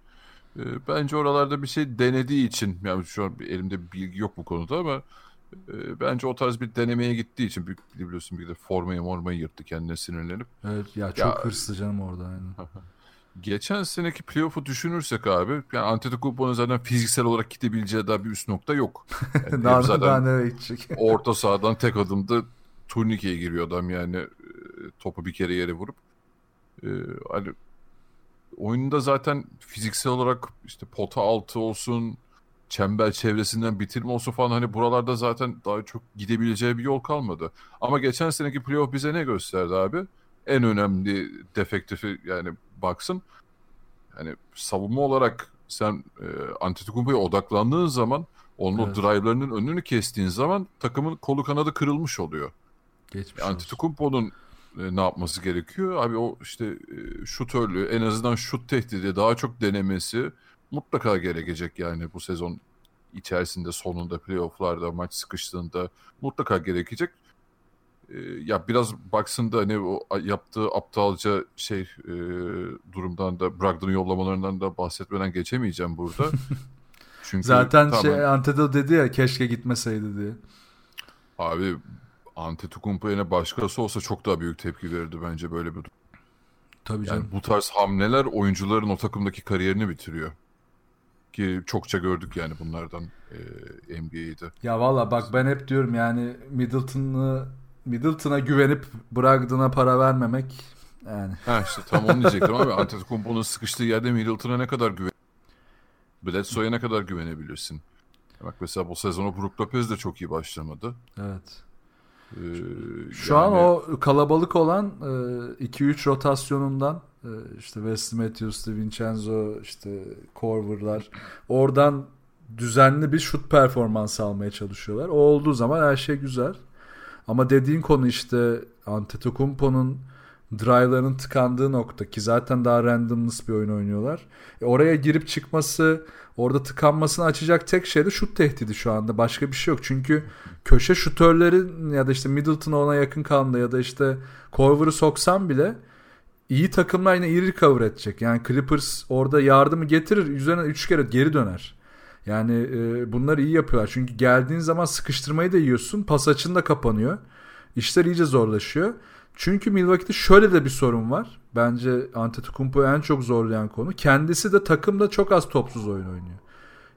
E, Bence oralarda bir şey denediği için yani şu an elimde bilgi yok bu konuda ama e, bence o tarz bir denemeye gittiği için bir, biliyorsun bir de formayı mormayı yırttı kendine sinirlenip. Evet ya çok Ya- hırslı canım orada yani. Geçen seneki playoff'u düşünürsek abi yani Antetokounmpo'nun zaten fiziksel olarak gidebileceği daha bir üst nokta yok. Yani daha, zaten daha nereye gidecek? orta sahadan tek adımda turnikeye giriyor adam yani e, topu bir kere yere vurup. E, hani oyunda zaten fiziksel olarak işte pota altı olsun, çember çevresinden bitirme olsun falan hani buralarda zaten daha çok gidebileceği bir yol kalmadı. Ama geçen seneki playoff bize ne gösterdi abi? En önemli defektifi yani baksın. Hani savunma olarak sen e, Antetokounmpo'ya odaklandığın zaman onun Evet. o drive'larının önünü kestiğin zaman takımın kolu kanadı kırılmış oluyor. Geçmiş olsun. Antetokounmpo'nun e, ne yapması gerekiyor? Abi o işte e, şutörlüğü en azından şut tehdidi daha çok denemesi mutlaka gerekecek yani bu sezon içerisinde sonunda playofflarda maç sıkıştığında mutlaka gerekecek. E, ya biraz baksın da hani o yaptığı aptalca şey e, durumdan da Brogdon'un yollamalarından da bahsetmeden geçemeyeceğim burada. Çünkü Zaten tamam, şey Antetokounmpo dedi ya keşke gitmeseydi diye. Abi Antetokounmpo yerine başkası olsa çok daha büyük tepki verirdi bence böyle bir durum. Tabii Yani canım. bu tarz hamleler oyuncuların o takımdaki kariyerini bitiriyor. Ki çokça gördük yani bunlardan e, NBA'de. Ya valla bak ben hep diyorum yani Middleton'ı Middleton'a güvenip Brogdon'a para vermemek yani Ha işte tam onu diyecektim abi. Antetokounmpo'nun sıkıştığı yerde Middleton'a ne kadar güven Bledsoe'ya ne kadar güvenebilirsin? Bak mesela bu sezonu Brook Lopez de çok iyi başlamadı. evet. Ee, Şu an yani- o kalabalık olan e, 2-3 rotasyonundan e, işte Wesley Matthews, Vincenzo, işte Korver'lar oradan düzenli bir şut performansı almaya çalışıyorlar. O olduğu zaman her şey güzel. Ama dediğin konu işte Antetokounmpo'nun drive'larının tıkandığı nokta ki zaten daha randomless bir oyun oynuyorlar. E, oraya girip çıkması, orada tıkanmasını açacak tek şey de şut tehdidi şu anda. Başka bir şey yok. Çünkü köşe şutörlerin ya da işte Middleton'a ona yakın kalında ya da işte Korver'ı soksan bile iyi takımlar yine iyi recover edecek. Yani Clippers orada yardımı getirir üzerine 3 kere geri döner. Yani e, bunları iyi yapıyorlar. Çünkü geldiğin zaman sıkıştırmayı da yiyorsun. Pas açın da kapanıyor. İşler iyice zorlaşıyor. Çünkü Milwaukee'de şöyle de bir sorun var. Bence Antetokounmpo'yu en çok zorlayan konu. Kendisi de takımda çok az topsuz oyun oynuyor.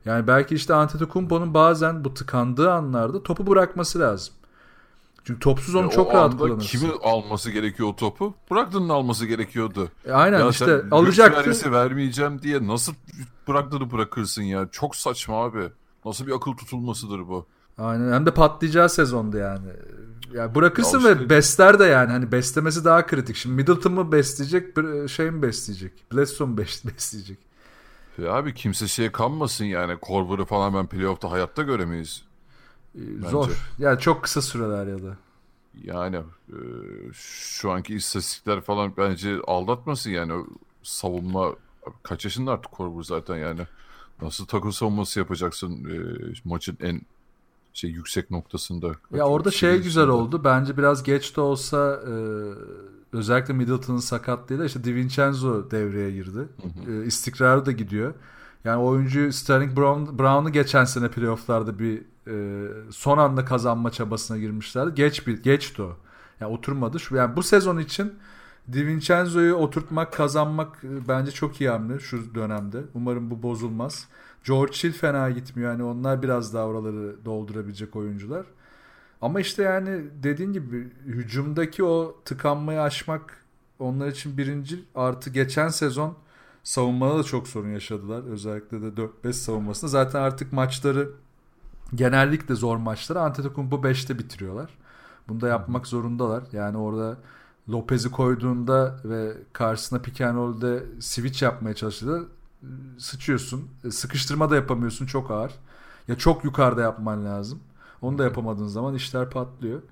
Yani belki işte Antetokounmpo'nun bazen bu tıkandığı anlarda topu bırakması lazım. Çünkü topsuz onu E, çok rahat kullanırsın. Kimi alması gerekiyor o topu? Brogdon'un alması gerekiyordu. E, aynen ya işte alacaktı. vermeyeceğim diye nasıl Brogdon'u bırakırsın ya? Çok saçma abi. Nasıl bir akıl tutulmasıdır bu? Aynen hem de patlayacağı sezonda yani. Yani bırakırsın Ya işte- ve besler de yani hani beslemesi daha kritik. Şimdi Middleton mı besleyecek, şey mi besleyecek? Bledsoe mu bes- besleyecek? Ya abi kimse şeye kanmasın yani. Korver'ı falan ben playoff'ta hayatta göremeyiz. Ee, Zor. Yani çok kısa süreler ya da. Yani e, şu anki istatistikler falan bence aldatmasın yani. Savunma kaç yaşında artık Korver zaten yani. Nasıl takım savunması yapacaksın e, maçın en şey yüksek noktasında. Ya orada şey güzel oldu. Bence biraz geç de olsa e, özellikle Middleton'ın sakatlığıyla işte DiVincenzo devreye girdi. E, istikrarı da gidiyor. Yani oyuncu Sterling Brown, Brown'u geçen sene playofflarda bir e, son anda kazanma çabasına girmişlerdi. Geç bir geçti o. Yani oturmadı. Şu yani bu sezon için DiVincenzo'yu oturtmak, kazanmak e, bence çok iyi hamle şu dönemde. Umarım bu bozulmaz. George Hill fena gitmiyor. Yani onlar biraz daha oraları doldurabilecek oyuncular. Ama işte yani dediğin gibi hücumdaki o tıkanmayı aşmak onlar için birinci artı geçen sezon savunmada da çok sorun yaşadılar. Özellikle de 4-5 savunmasında. Zaten artık maçları genellikle zor maçları Antetokounmpo 5'te bitiriyorlar. Bunu da yapmak zorundalar. Yani orada Lopez'i koyduğunda ve karşısına pick and roll'de switch yapmaya çalıştığında sıçıyorsun. E, Sıkıştırma da yapamıyorsun. Çok ağır. Ya çok yukarıda yapman lazım. Onu da yapamadığın zaman işler patlıyor.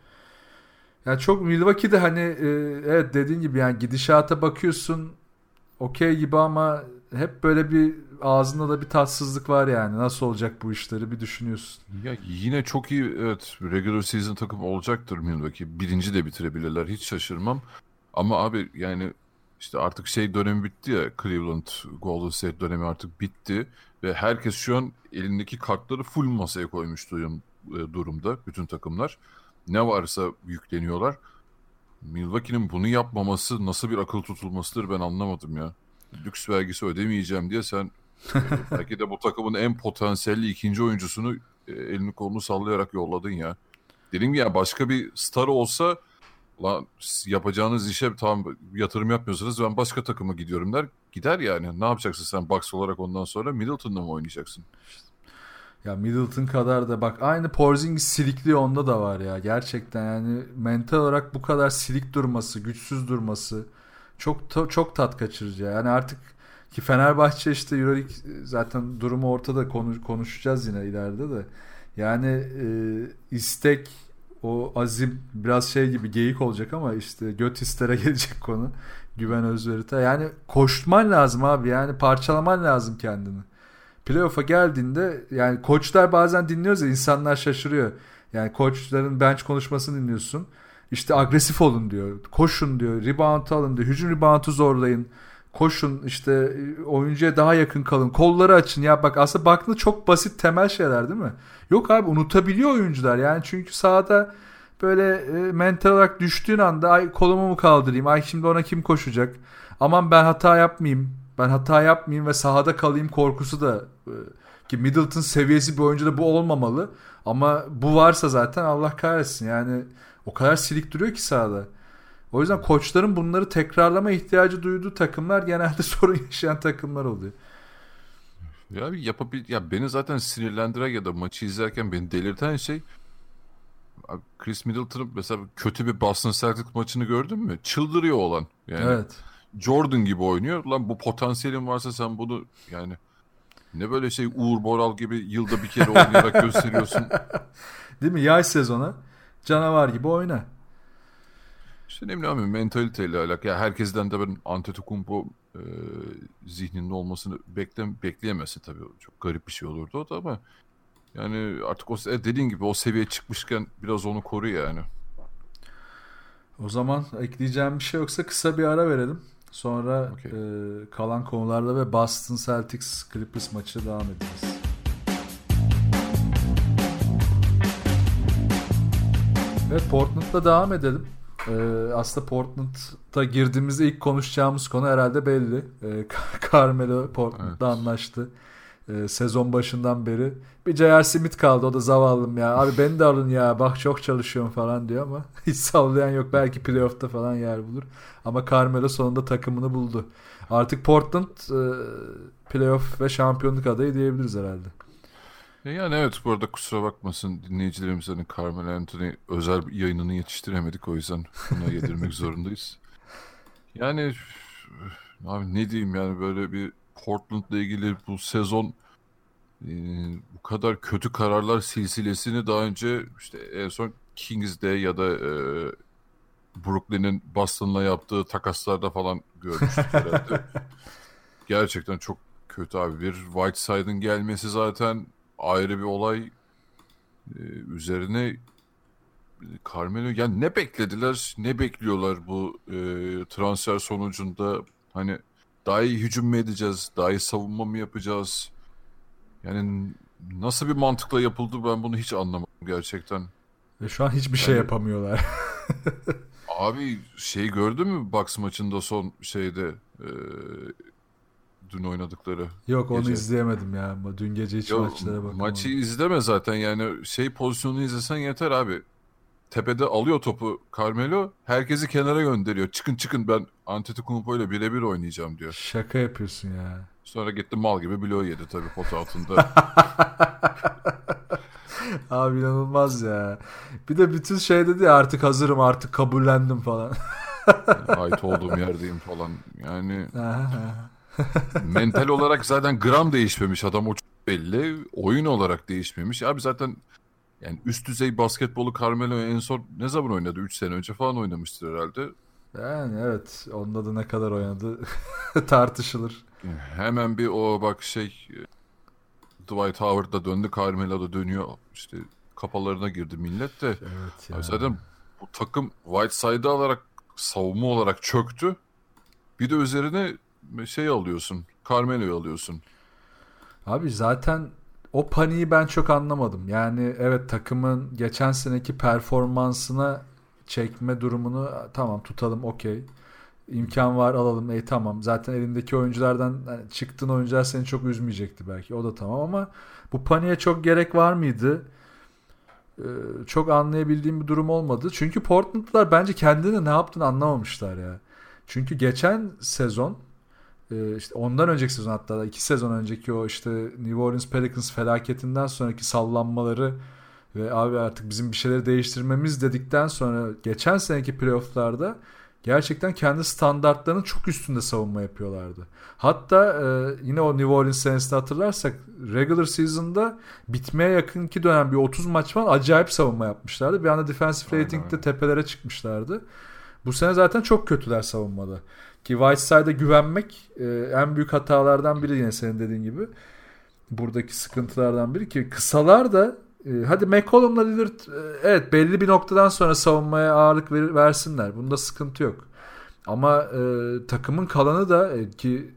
Yani çok Milwaukee'de hani e, evet dediğin gibi yani gidişata bakıyorsun okey gibi ama hep böyle bir ağzında da bir tatsızlık var yani. Nasıl olacak bu işleri bir düşünüyorsun. Ya yine çok iyi evet regular season takım olacaktır Milwaukee. Birinci de bitirebilirler hiç şaşırmam. Ama abi yani işte artık şey dönemi bitti ya Cleveland Golden State dönemi artık bitti ve herkes şu an elindeki kartları full masaya koymuş e, durumda bütün takımlar. Ne varsa yükleniyorlar. Milwaukee'nin bunu yapmaması nasıl bir akıl tutulmasıdır ben anlamadım ya. Lüks vergisi ödemeyeceğim diye sen belki de bu takımın en potansiyelli ikinci oyuncusunu e, elini kolunu sallayarak yolladın ya. Dedim ya başka bir star olsa lan yapacağınız işe tam yatırım yapmıyorsanız ben başka takıma gidiyorum der. Gider yani. Ne yapacaksın sen Bucks olarak ondan sonra Middleton'da mı oynayacaksın? Ya Middleton kadar da bak aynı Porzingis silikliği onda da var ya. Gerçekten yani mental olarak bu kadar silik durması, güçsüz durması çok çok tat kaçırıcı. Yani artık ki Fenerbahçe işte Euroleague zaten durumu ortada konuş, konuşacağız yine ileride de. Yani e, istek o azim biraz şey gibi geyik olacak ama işte göt istere gelecek konu. Güven özverite. Yani koşman lazım abi. Yani parçalaman lazım kendini. Playoff'a geldiğinde yani koçlar bazen dinliyoruz ya insanlar şaşırıyor. Yani koçların bench konuşmasını dinliyorsun. İşte agresif olun diyor. Koşun diyor. Rebound alın diyor. Hücum reboundu zorlayın. Koşun işte oyuncuya daha yakın kalın. Kolları açın. Ya bak aslında baktığında çok basit temel şeyler değil mi? Yok abi unutabiliyor oyuncular. Yani çünkü sahada böyle e, mental olarak düştüğün anda ay kolumu mu kaldırayım? Ay şimdi ona kim koşacak? Aman ben hata yapmayayım. Ben hata yapmayayım ve sahada kalayım korkusu da e, ki Middleton seviyesi bir oyuncuda bu olmamalı. Ama bu varsa zaten Allah kahretsin. Yani o kadar silik duruyor ki sahada. O yüzden koçların bunları tekrarlama ihtiyacı duyduğu takımlar genelde sorun yaşayan takımlar oluyor. Ya yapabil ya beni zaten sinirlendiren ya da maçı izlerken beni delirten şey Chris Middleton'ın mesela kötü bir Boston Celtics maçını gördün mü? Çıldırıyor olan. Yani evet. Jordan gibi oynuyor. Lan bu potansiyelin varsa sen bunu yani ne böyle şey Uğur Boral gibi yılda bir kere oynayarak gösteriyorsun. Değil mi? Yay sezona canavar gibi oyna. İşte ne bileyim mentaliteyle alakalı. Ya herkesten de ben Antetokounmpo e, zihninde olmasını beklem bekleyemezsin tabii. Çok garip bir şey olurdu o da ama yani artık o e, dediğin gibi o seviye çıkmışken biraz onu koru yani. O zaman ekleyeceğim bir şey yoksa kısa bir ara verelim. Sonra okay. e, kalan konularda ve Boston Celtics Clippers maçı devam edeceğiz. Evet Portland'la devam edelim. Ee, aslında Portland'a girdiğimizde ilk konuşacağımız konu herhalde belli. Ee, Carmelo Portland'da evet. anlaştı. Ee, sezon başından beri. Bir J.R. Smith kaldı o da zavallım ya. Abi beni de alın ya bak çok çalışıyorum falan diyor ama hiç sallayan yok. Belki playoff'ta falan yer bulur. Ama Carmelo sonunda takımını buldu. Artık Portland e, playoff ve şampiyonluk adayı diyebiliriz herhalde. Yani evet bu arada kusura bakmasın dinleyicilerimiz hani Carmelo Anthony özel yayınını yetiştiremedik o yüzden buna yedirmek zorundayız. Yani abi ne diyeyim yani böyle bir Portland'la ilgili bu sezon e, bu kadar kötü kararlar silsilesini daha önce işte en son Kings'de ya da e, Brooklyn'in Boston'la yaptığı takaslarda falan görmüştük herhalde. Gerçekten çok kötü abi. Bir Whiteside'ın gelmesi zaten ayrı bir olay. Ee, üzerine Carmelo yani ne beklediler ne bekliyorlar bu e, transfer sonucunda hani daha iyi hücum mu edeceğiz daha iyi savunma mı yapacağız yani nasıl bir mantıkla yapıldı ben bunu hiç anlamadım gerçekten. Ve şu an hiçbir şey yani, şey yapamıyorlar. abi şey gördün mü Bucks maçında son şeyde e, dün oynadıkları. Yok gece. onu izleyemedim ya. Dün gece hiç Yok, maçlara bakamadım. Maçı izleme zaten yani şey pozisyonu izlesen yeter abi. Tepede alıyor topu Carmelo. Herkesi kenara gönderiyor. Çıkın çıkın ben Antetokounmpo ile birebir oynayacağım diyor. Şaka yapıyorsun ya. Sonra gitti mal gibi bloğu yedi tabii pot altında. Abi inanılmaz ya. Bir de bütün şey dedi ya artık hazırım artık kabullendim falan. Ait olduğum yerdeyim falan. Yani mental olarak zaten gram değişmemiş adam o çok belli. Oyun olarak değişmemiş. Abi zaten Yani üst düzey basketbolu Carmelo en son ne zaman oynadı? 3 sene önce falan oynamıştır herhalde. Yani evet. Onda da ne kadar oynadı tartışılır. Hemen bir o bak şey Dwight Howard da döndü, Carmelo da dönüyor. İşte kapalarına girdi millet de. Evet ya. Zaten bu takım Whiteside'ı alarak savunma olarak çöktü. Bir de üzerine şey alıyorsun. Carmelo'yu alıyorsun. Abi zaten o paniği ben çok anlamadım. Yani evet takımın geçen seneki performansına çekme durumunu tamam tutalım okey. İmkan var alalım e tamam. Zaten elindeki oyunculardan yani çıktığın oyuncular seni çok üzmeyecekti belki. O da tamam ama bu paniğe çok gerek var mıydı? Ee, çok anlayabildiğim bir durum olmadı. Çünkü Portland'lar bence kendine ne yaptığını anlamamışlar ya. Çünkü geçen sezon işte ondan önceki sezon hatta iki sezon önceki o işte New Orleans Pelicans felaketinden sonraki sallanmaları ve abi artık bizim bir şeyleri değiştirmemiz dedikten sonra geçen seneki playofflarda gerçekten kendi standartlarının çok üstünde savunma yapıyorlardı. Hatta e, yine o New Orleans senesini hatırlarsak regular season'da bitmeye yakınki dönem bir 30 maç falan acayip savunma yapmışlardı. Bir anda defensive rating'de tepelere çıkmışlardı. Bu sene zaten çok kötüler savunmada. Ki Whiteside'a güvenmek e, en büyük hatalardan biri yine senin dediğin gibi. Buradaki sıkıntılardan biri ki kısalar da e, hadi McCollum'la Lillard e, evet belli bir noktadan sonra savunmaya ağırlık ver, versinler. Bunda sıkıntı yok. Ama e, takımın kalanı da e, ki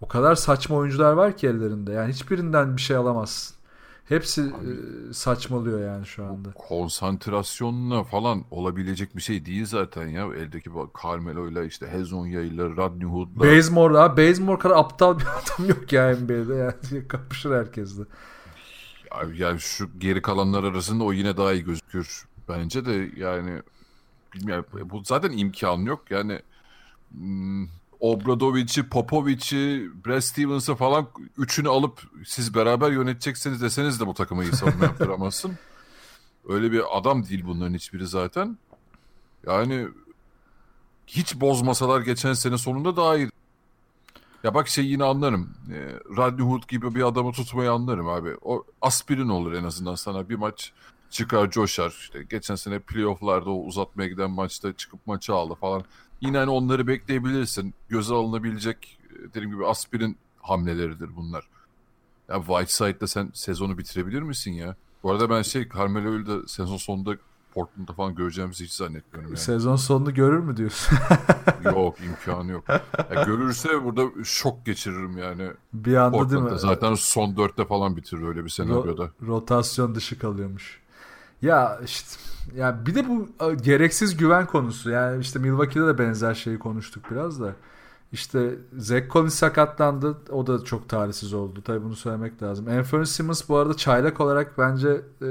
o kadar saçma oyuncular var ki ellerinde. Yani hiçbirinden bir şey alamazsın. Hepsi e, saçmalıyor yani şu anda. Konsantrasyonla falan olabilecek bir şey değil zaten ya. Eldeki bak Carmelo'yla işte Hezonya'yla Rodney Hood'la. Bazemore abi Bazemore kadar aptal bir adam yok ya NBA'de. Yani kapışır herkesle. Yani şu geri kalanlar arasında o yine daha iyi gözükür bence de yani bilmiyorum bu zaten imkan yok yani hmm, Obradovic'i, Popovic'i, Brad Stevens'ı falan üçünü alıp siz beraber yöneteceksiniz deseniz de bu takıma iyi savunma yaptıramazsın. Öyle bir adam değil bunların hiçbiri zaten. Yani hiç bozmasalar geçen sene sonunda daha iyi. Ya bak şey yine anlarım. E, Rodney Hood gibi bir adamı tutmayı anlarım abi. O aspirin olur en azından sana. Bir maç çıkar coşar. İşte geçen sene playofflarda o uzatmaya giden maçta çıkıp maçı aldı falan. Yine hani onları bekleyebilirsin. Göze alınabilecek dediğim gibi aspirin hamleleridir bunlar. Ya Whiteside'da sen sezonu bitirebilir misin ya? Bu arada ben şey Carmelo'yu da sezon sonunda Portland'da falan göreceğimizi hiç zannetmiyorum. Yani. Sezon sonunu görür mü diyorsun? yok imkanı yok. Ya görürse burada şok geçiririm yani. Bir anda Portland'da. değil mi? Zaten son dörtte falan bitirir öyle bir senaryoda. Ro- rotasyon dışı kalıyormuş. Ya işte ya bir de bu gereksiz güven konusu. Yani işte Milwaukee'de de benzer şeyi konuştuk biraz da. İşte Zach Collins sakatlandı. O da çok talihsiz oldu. Tabii bunu söylemek lazım. Anthony Simmons bu arada çaylak olarak bence e,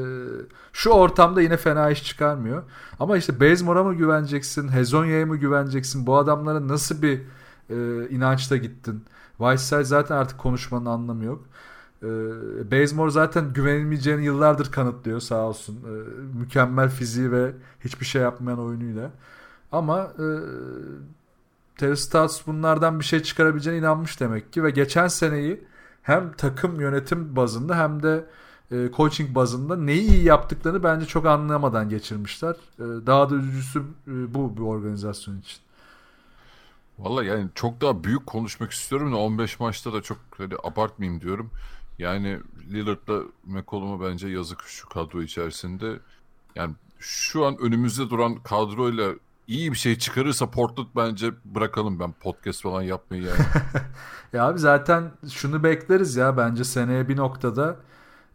şu ortamda yine fena iş çıkarmıyor. Ama işte Bazemore'a mı güveneceksin? Hezonya'ya mı güveneceksin? Bu adamlara nasıl bir e, inançta gittin? Whiteside zaten artık konuşmanın anlamı yok. E, Bazemore zaten güvenilmeyeceğini yıllardır kanıtlıyor sağ olsun. E, mükemmel fiziği ve hiçbir şey yapmayan oyunuyla. Ama e, Terry Stotts bunlardan bir şey çıkarabileceğine inanmış demek ki ve geçen seneyi hem takım yönetim bazında hem de e, coaching bazında neyi iyi yaptıklarını bence çok anlamadan geçirmişler. E, daha da üzücüsü e, bu bir organizasyon için. Valla yani çok daha büyük konuşmak istiyorum da 15 maçta da çok hani abartmayayım diyorum. Yani Lillard'la McCollum'a bence yazık şu kadro içerisinde. Yani şu an önümüzde duran kadroyla iyi bir şey çıkarırsa Portland bence bırakalım ben podcast falan yapmayı yani. ya abi zaten şunu bekleriz ya bence seneye bir noktada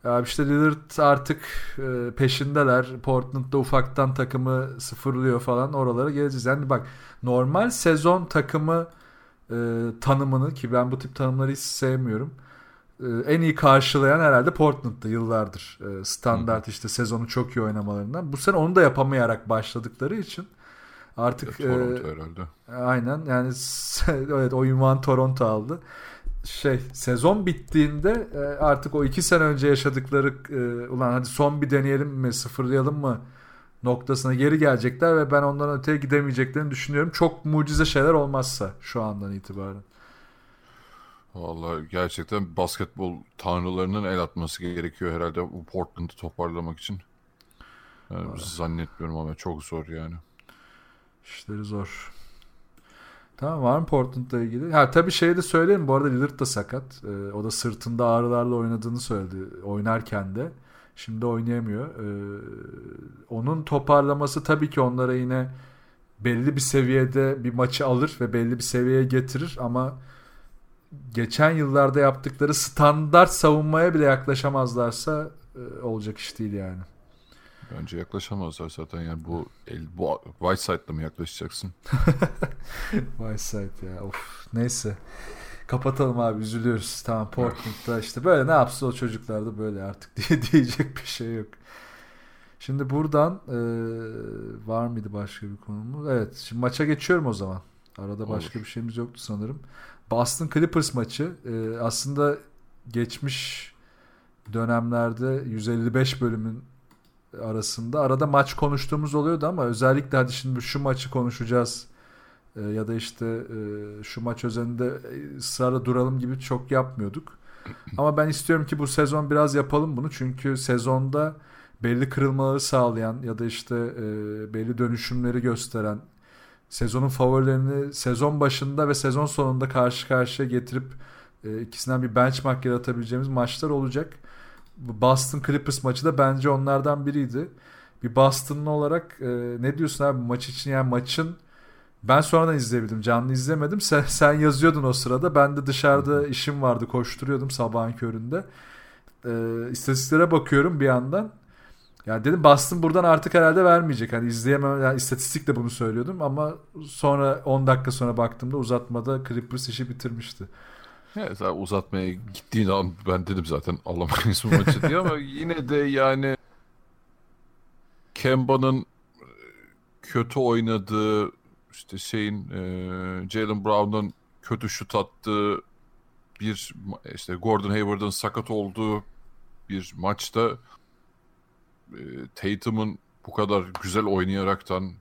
ya işte Lillard artık e, peşindeler. Portland'da ufaktan takımı sıfırlıyor falan oralara geleceğiz. Yani bak normal sezon takımı e, tanımını ki ben bu tip tanımları hiç sevmiyorum. E, en iyi karşılayan herhalde Portland'da yıllardır. E, standart işte sezonu çok iyi oynamalarından. Bu sene onu da yapamayarak başladıkları için Artık ya, Toronto e, herhalde. Aynen yani evet o ünvan Toronto aldı. Şey sezon bittiğinde e, artık o iki sene önce yaşadıkları e, ulan hadi son bir deneyelim mi sıfırlayalım mı noktasına geri gelecekler ve ben ondan öteye gidemeyeceklerini düşünüyorum. Çok mucize şeyler olmazsa şu andan itibaren. Vallahi gerçekten basketbol tanrılarının el atması gerekiyor herhalde bu Portland'ı toparlamak için. Yani zannetmiyorum ama çok zor yani. İşleri zor. Tamam var mı Portland'la ilgili? Ha tabii şey de söyleyeyim bu arada Lillard da sakat. Ee, o da sırtında ağrılarla oynadığını söyledi oynarken de. Şimdi oynayamıyor. Ee, onun toparlaması tabii ki onlara yine belli bir seviyede bir maçı alır ve belli bir seviyeye getirir ama geçen yıllarda yaptıkları standart savunmaya bile yaklaşamazlarsa e, olacak iş değil yani. Bence yaklaşamazlar zaten yani bu el, bu Whiteside'la mı yaklaşacaksın? Whiteside ya of neyse. Kapatalım abi üzülüyoruz. Tamam Portland'da işte böyle ne yapsın o çocuklar da böyle artık diye diyecek bir şey yok. Şimdi buradan e, var mıydı başka bir konumuz? Evet şimdi maça geçiyorum o zaman. Arada başka Olur. bir şeyimiz yoktu sanırım. Boston Clippers maçı e, aslında geçmiş dönemlerde 155 bölümün arasında arada maç konuştuğumuz oluyordu ama özellikle hadi şimdi şu maçı konuşacağız e, ya da işte e, şu maç özelinde ısrarla duralım gibi çok yapmıyorduk. Ama ben istiyorum ki bu sezon biraz yapalım bunu çünkü sezonda belli kırılmaları sağlayan ya da işte e, belli dönüşümleri gösteren sezonun favorilerini sezon başında ve sezon sonunda karşı karşıya getirip e, ikisinden bir benchmark yaratabileceğimiz maçlar olacak. Boston Clippers maçı da bence onlardan biriydi. Bir Boston'lı olarak e, ne diyorsun abi maç için yani maçın ben sonradan izleyebildim. Canlı izlemedim. Sen, sen yazıyordun o sırada. Ben de dışarıda işim vardı. Koşturuyordum sabahın köründe. E, istatistiklere bakıyorum bir yandan. Yani dedim Boston buradan artık herhalde vermeyecek. Hani izleyemem yani istatistikle bunu söylüyordum ama sonra 10 dakika sonra baktığımda uzatmada Clippers işi bitirmişti. Evet zaten uzatmaya gittiğin an ben dedim zaten alamayız bu maçı diye ama yine de yani Kemba'nın e, kötü oynadığı işte şeyin e, Jalen Brown'un kötü şut attığı bir işte Gordon Hayward'ın sakat olduğu bir maçta e, Tatum'un bu kadar güzel oynayaraktan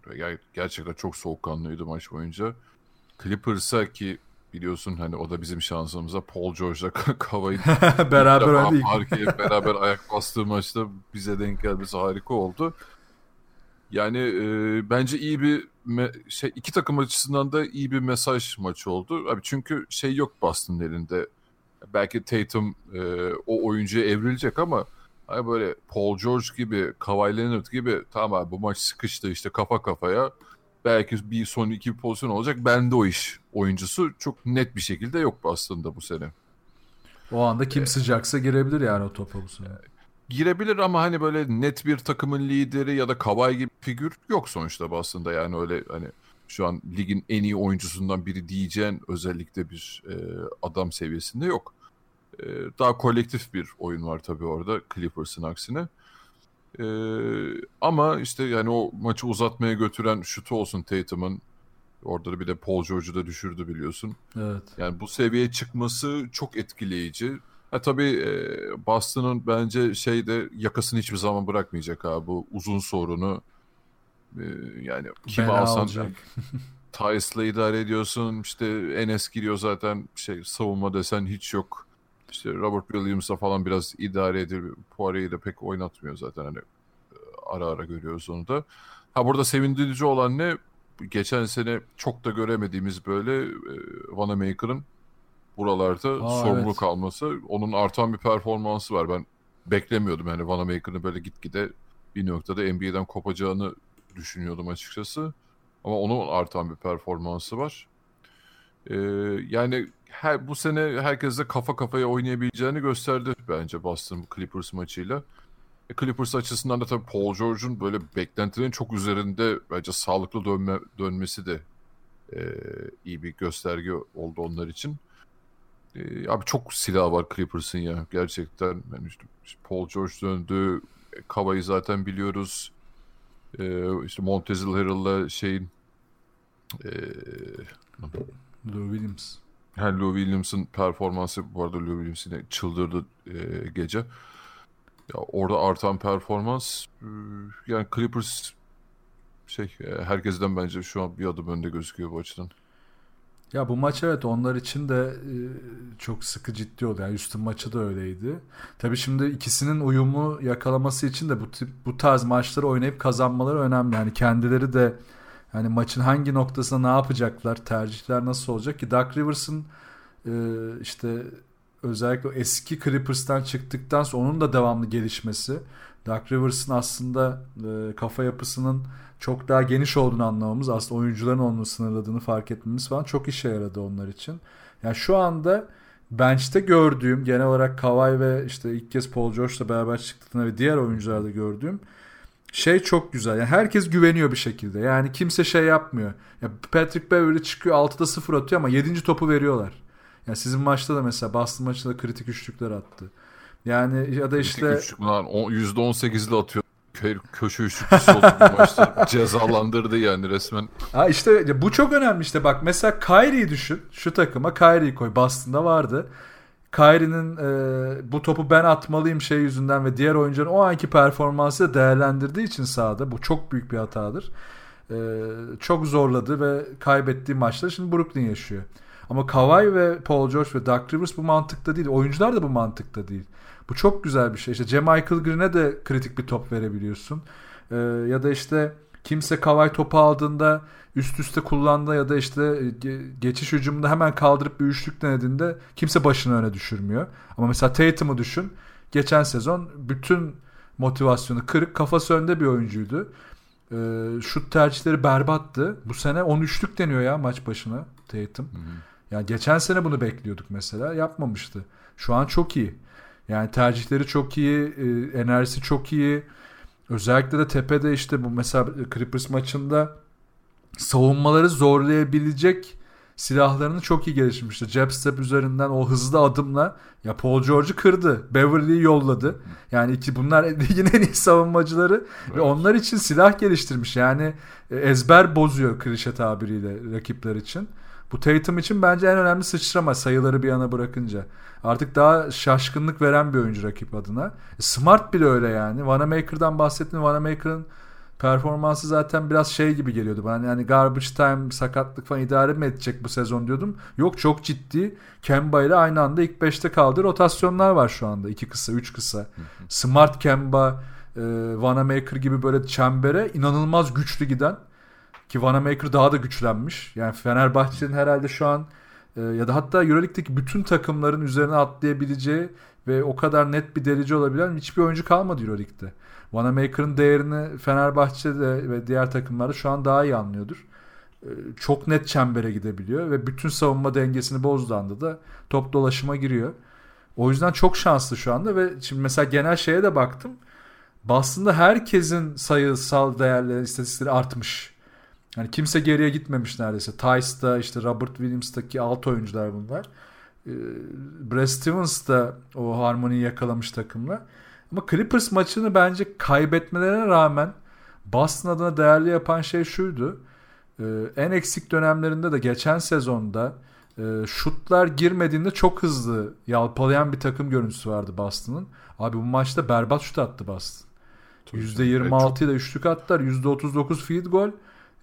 gerçekten çok soğukkanlıydı maç boyunca. Clippers'a ki biliyorsun hani o da bizim şansımıza Paul George'la Kavay'ın beraber oynadık. beraber ayak bastığı maçta bize denk gelmesi harika oldu. Yani e, bence iyi bir me- şey iki takım açısından da iyi bir mesaj maçı oldu. Abi çünkü şey yok Boston'ın elinde. Belki Tatum e, o oyuncuya evrilecek ama hani böyle Paul George gibi, Kawhi Leonard gibi tamam abi bu maç sıkıştı işte kafa kafaya belki bir son iki bir pozisyon olacak. Bende o iş oyuncusu çok net bir şekilde yok aslında bu sene. O anda kim ee, sıcaksa girebilir yani o topa bu sene. Girebilir ama hani böyle net bir takımın lideri ya da Kavay gibi figür yok sonuçta aslında yani öyle hani şu an ligin en iyi oyuncusundan biri diyeceğin özellikle bir e, adam seviyesinde yok. E, daha kolektif bir oyun var tabii orada Clippers'ın aksine. Ee, ama işte yani o maçı uzatmaya götüren şutu olsun Tatum'un. Orada da bir de Paul George'u da düşürdü biliyorsun. Evet. Yani bu seviyeye çıkması çok etkileyici. Ha tabii e, Boston'ın bence şeyde yakasını hiçbir zaman bırakmayacak abi bu uzun sorunu. E, yani kimi Bela alsan Tyus'la idare ediyorsun. İşte Enes giriyor zaten şey savunma desen hiç yok. İşte Robert Williams'a falan biraz idare ediyor. Poirier'i de pek oynatmıyor zaten hani ara ara görüyoruz onu da. Ha burada sevindirici olan ne? Geçen sene çok da göremediğimiz böyle e, Vanamaker'ın buralarda Aa, sorumlu evet. kalması. Onun artan bir performansı var. Ben beklemiyordum yani Vanamaker'ın böyle gitgide bir noktada NBA'den kopacağını düşünüyordum açıkçası. Ama onun artan bir performansı var. Ee, yani her, bu sene herkesle kafa kafaya oynayabileceğini gösterdi bence Boston Clippers maçıyla. E, Clippers açısından da tabii Paul George'un böyle beklentilerin çok üzerinde bence sağlıklı dönme, dönmesi de e, iyi bir gösterge oldu onlar için. E, abi çok silah var Clippers'ın ya gerçekten. Yani işte, işte Paul George döndü. Kava'yı zaten biliyoruz. E, işte Montezil Harrell'la şeyin e, Lou Williams. Her Lou Williams'ın performansı bu arada Lou Williams çıldırdı e, gece. Ya orada artan performans e, yani Clippers şey e, herkesten bence şu an bir adım önde gözüküyor bu açıdan. Ya bu maç evet onlar için de e, çok sıkı ciddi oldu. Yani Houston maçı da öyleydi. Tabii şimdi ikisinin uyumu yakalaması için de bu tip bu tarz maçları oynayıp kazanmaları önemli. Yani kendileri de yani maçın hangi noktasında ne yapacaklar, tercihler nasıl olacak ki Doug Rivers'ın e, işte özellikle eski Clippers'tan çıktıktan sonra onun da devamlı gelişmesi, Doug Rivers'ın aslında e, kafa yapısının çok daha geniş olduğunu anlamamız aslında oyuncuların onu sınırladığını fark etmemiz falan çok işe yaradı onlar için. Yani şu anda bench'te gördüğüm genel olarak Kawhi ve işte ilk kez Paul George'la beraber çıktığında ve diğer oyuncularda gördüğüm şey çok güzel. Yani herkes güveniyor bir şekilde. Yani kimse şey yapmıyor. Ya Patrick Beverly çıkıyor 6'da 0 atıyor ama 7. topu veriyorlar. Yani sizin maçta da mesela Boston maçında kritik üçlükler attı. Yani ya da işte kritik üçlük lan %18'li atıyor kö köşe üçlükçüsü oldu bu maçta. Cezalandırdı yani resmen. Ha işte bu çok önemli işte bak mesela Kyrie'yi düşün. Şu takıma Kyrie'yi koy. Boston'da vardı. Kyrie'nin e, bu topu ben atmalıyım şey yüzünden ve diğer oyuncuların o anki performansı değerlendirdiği için sahada bu çok büyük bir hatadır. E, çok zorladı ve kaybettiği maçları şimdi Brooklyn yaşıyor. Ama Kawhi ve Paul George ve Doug Rivers bu mantıkta değil. Oyuncular da bu mantıkta değil. Bu çok güzel bir şey. İşte Michael Green'e de kritik bir top verebiliyorsun. Ee, ya da işte kimse Kawhi topu aldığında üst üste kullandı ya da işte e, geçiş hücumunda hemen kaldırıp bir üçlük denediğinde kimse başını öne düşürmüyor. Ama mesela Tatum'u düşün. Geçen sezon bütün motivasyonu kırık kafası önde bir oyuncuydu. Ee, şut tercihleri berbattı. Bu sene 13'lük deniyor ya maç başına Tatum. Hı hı. Yani geçen sene bunu bekliyorduk mesela. Yapmamıştı. Şu an çok iyi. Yani tercihleri çok iyi, e, enerjisi çok iyi. Özellikle de tepede işte bu mesela Clippers maçında savunmaları zorlayabilecek silahlarını çok iyi geliştirmişti. Jab step üzerinden o hızlı adımla ya Paul George'u kırdı. Beverly'yi yolladı. Yani iki bunlar ligin en iyi savunmacıları evet. ve onlar için silah geliştirmiş. Yani e, ezber bozuyor klişe tabiriyle rakipler için. Bu Tatum için bence en önemli sıçrama sayıları bir yana bırakınca. Artık daha şaşkınlık veren bir oyuncu rakip adına. E, Smart bile öyle yani. Vanamaker'dan bahsettim. Vanamaker'ın performansı zaten biraz şey gibi geliyordu. Ben yani garbage time, sakatlık falan idare mi edecek bu sezon diyordum. Yok çok ciddi. Kemba ile aynı anda ilk 5'te kaldı. Rotasyonlar var şu anda. 2 kısa, 3 kısa. Smart Kemba, e, Vanamaker gibi böyle çembere inanılmaz güçlü giden ki Vanamaker daha da güçlenmiş. Yani Fenerbahçe'nin herhalde şu an e, ya da hatta Euroleague'deki bütün takımların üzerine atlayabileceği ve o kadar net bir derece olabilen hiçbir oyuncu kalmadı Euroleague'de. Vanamaker'ın değerini Fenerbahçe'de ve diğer takımlarda şu an daha iyi anlıyordur. E, çok net çembere gidebiliyor ve bütün savunma dengesini bozduğu anda da top dolaşıma giriyor. O yüzden çok şanslı şu anda ve şimdi mesela genel şeye de baktım. Boston'da herkesin sayısal değerleri, istatistikleri artmış. Yani kimse geriye gitmemiş neredeyse. Tice'da işte Robert Williams'taki alt oyuncular bunlar. Ee, Brad Stevens da o harmoniyi yakalamış takımla. Ama Clippers maçını bence kaybetmelerine rağmen Boston adına değerli yapan şey şuydu. Ee, en eksik dönemlerinde de geçen sezonda e, şutlar girmediğinde çok hızlı yalpalayan bir takım görüntüsü vardı Boston'ın. Abi bu maçta berbat şut attı Boston. %26 ile üçlük attılar. %39 field goal.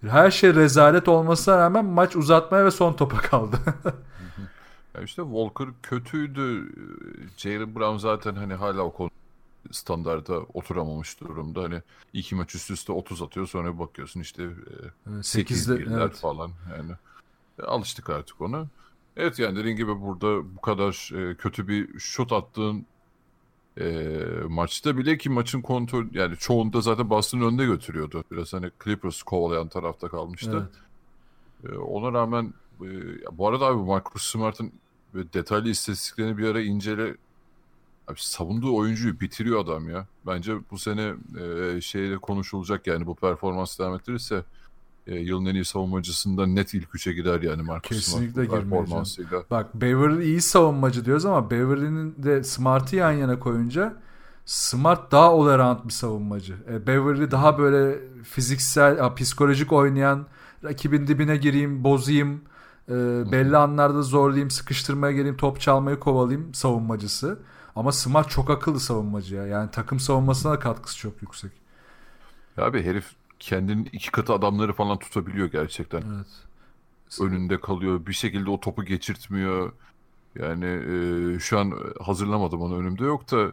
Her şey rezalet olmasına rağmen maç uzatmaya ve son topa kaldı. ya işte Walker kötüydü. Jalen Brown zaten hani hala o konu standarda oturamamış durumda. Hani iki maç üst üste 30 atıyor sonra bakıyorsun işte e, 8 evet. falan yani. E, alıştık artık ona. Evet yani dediğin gibi burada bu kadar e, kötü bir şut attığın e, maçta bile ki maçın kontrol yani çoğunda zaten Boston önde götürüyordu. Biraz hani Clippers kovalayan tarafta kalmıştı. Evet. E, ona rağmen e, bu arada abi Marcus Smart'ın detaylı istatistiklerini bir ara incele abi savunduğu oyuncuyu bitiriyor adam ya. Bence bu sene e, şeyle konuşulacak yani bu performans devam ettirirse e, yılın en iyi savunmacısından net ilk üçe gider yani Marcus Kesinlikle performansıyla. Bak Beverly iyi savunmacı diyoruz ama Beverly'nin de Smart'ı yan yana koyunca Smart daha all bir savunmacı. E, Beverly daha böyle fiziksel, a, psikolojik oynayan, rakibin dibine gireyim, bozayım, e, belli anlarda zorlayayım, sıkıştırmaya geleyim, top çalmayı kovalayayım savunmacısı. Ama Smart çok akıllı savunmacı ya. Yani takım savunmasına da katkısı çok yüksek. Ya abi herif kendinin iki katı adamları falan tutabiliyor gerçekten. Evet. önünde kalıyor. Bir şekilde o topu geçirtmiyor. Yani e, şu an hazırlamadım onu önümde yok da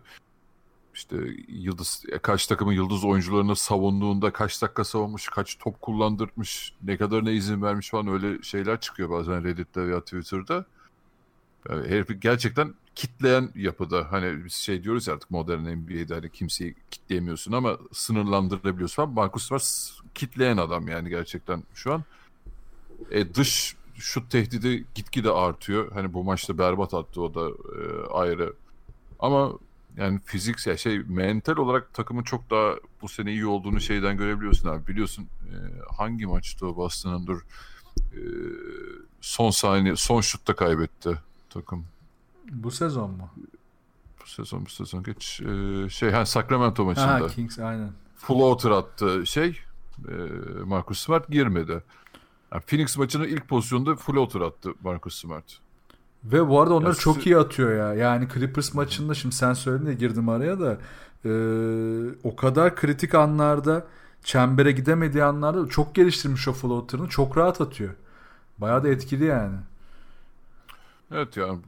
işte yıldız e, kaç takımın yıldız oyuncularını savunduğunda kaç dakika savunmuş, kaç top kullandırmış, ne kadar ne izin vermiş falan öyle şeyler çıkıyor bazen Reddit'te veya Twitter'da. Yani herif gerçekten kitleyen yapıda. Hani biz şey diyoruz ya artık modern NBA'de hani kimseyi kitleyemiyorsun ama sınırlandırabiliyorsun falan. Marcus var kitleyen adam yani gerçekten şu an. E, dış şut tehdidi gitgide artıyor. Hani bu maçta berbat attı o da e, ayrı. Ama yani fiziksel şey mental olarak takımın çok daha bu sene iyi olduğunu şeyden görebiliyorsun abi. Biliyorsun e, hangi maçtı o Boston'ın dur e, son saniye son şutta kaybetti takım. Bu sezon mu? Bu sezon bu sezon geç e, şey ha Sacramento maçında. Ha Kings aynen. Floater attı şey e, Marcus Smart girmedi. Yani Phoenix maçının ilk pozisyonunda floater attı Marcus Smart. Ve bu arada onları ya, çok iyi atıyor ya. Yani Clippers maçında şimdi sen söyledin de girdim araya da e, o kadar kritik anlarda çembere gidemediği anlarda çok geliştirmiş o floater'ını. Çok rahat atıyor. Bayağı da etkili yani. Evet yani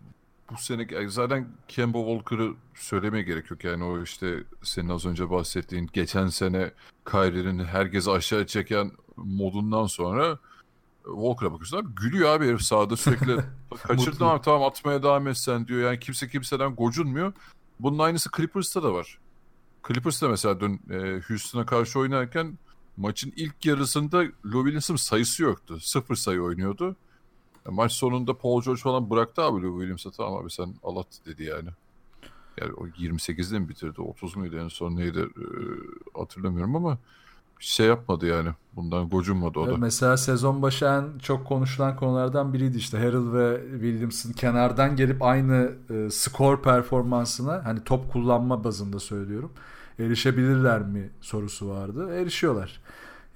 bu sene zaten Kemba Walker'ı söylemeye gerek yok. Yani o işte senin az önce bahsettiğin geçen sene Kyrie'nin herkes aşağı çeken modundan sonra Walker'a bakıyorsun abi gülüyor abi herif sahada sürekli kaçırdın abi tamam atmaya devam etsen diyor. Yani kimse kimseden gocunmuyor. Bunun aynısı Clippers'ta da var. Clippers'ta mesela dün e, Houston'a karşı oynarken maçın ilk yarısında Lou Williams'ın sayısı yoktu. Sıfır sayı oynuyordu. Yani maç sonunda Paul George falan bıraktı abi Lou Williams'a tamam abi sen alat dedi yani. Yani o 28'de mi bitirdi? 30 muydu en son neydi? Ee, hatırlamıyorum ama şey yapmadı yani. Bundan gocunmadı o da. Mesela sezon başı en çok konuşulan konulardan biriydi işte Harrell ve Williams'ın kenardan gelip aynı e, skor performansına hani top kullanma bazında söylüyorum. Erişebilirler mi sorusu vardı. Erişiyorlar.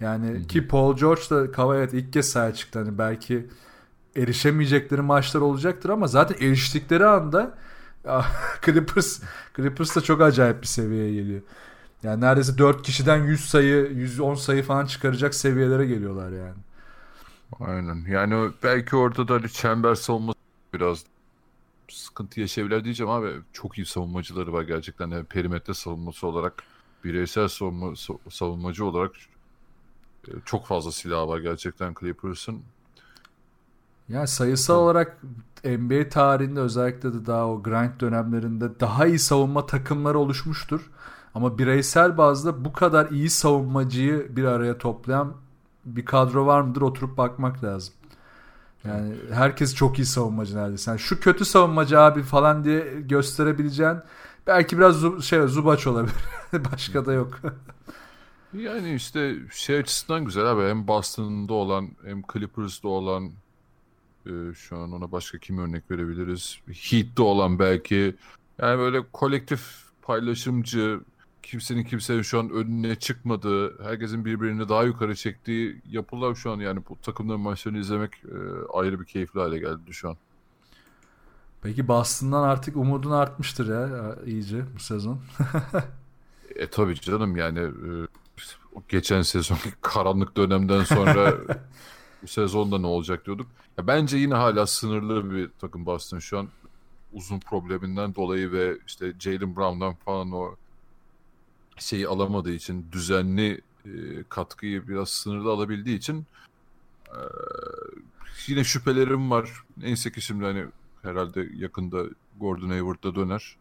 Yani Hı-hı. ki Paul George da Kava evet ilk kez sahaya çıktı. Hani belki erişemeyecekleri maçlar olacaktır ama zaten eriştikleri anda Clippers Clippers da çok acayip bir seviyeye geliyor. Yani neredeyse 4 kişiden 100 sayı, 110 sayı falan çıkaracak seviyelere geliyorlar yani. Aynen. Yani belki orada da hani çember savunması biraz sıkıntı yaşayabilir diyeceğim abi. Çok iyi savunmacıları var gerçekten. Yani perimetre savunması olarak, bireysel savunma, savunmacı olarak e, çok fazla silah var gerçekten Clippers'ın. Yani sayısal olarak NBA tarihinde özellikle de daha o grind dönemlerinde daha iyi savunma takımları oluşmuştur. Ama bireysel bazda bu kadar iyi savunmacıyı bir araya toplayan bir kadro var mıdır oturup bakmak lazım. Yani herkes çok iyi savunmacı neredeyse. Yani şu kötü savunmacı abi falan diye gösterebileceğin belki biraz zu, şey Zubac olabilir. Başka da yok. yani işte şey açısından güzel abi. Hem Boston'da olan hem Clippers'da olan e, şu an ona başka kim örnek verebiliriz? Heat'te olan belki. Yani böyle kolektif paylaşımcı kimsenin kimsenin şu an önüne çıkmadığı, herkesin birbirini daha yukarı çektiği yapılar şu an yani bu takımların maçlarını izlemek e, ayrı bir keyifli hale geldi şu an. Peki Boston'dan artık umudun artmıştır ya iyice bu sezon. e tabii canım yani e, geçen sezon karanlık dönemden sonra sezonda ne olacak diyorduk. Ya bence yine hala sınırlı bir takım Boston şu an uzun probleminden dolayı ve işte Jalen Brown'dan falan o şeyi alamadığı için düzenli e, katkıyı biraz sınırda alabildiği için e, yine şüphelerim var. Neyse ki şimdi hani herhalde yakında Gordon Hayward da döner.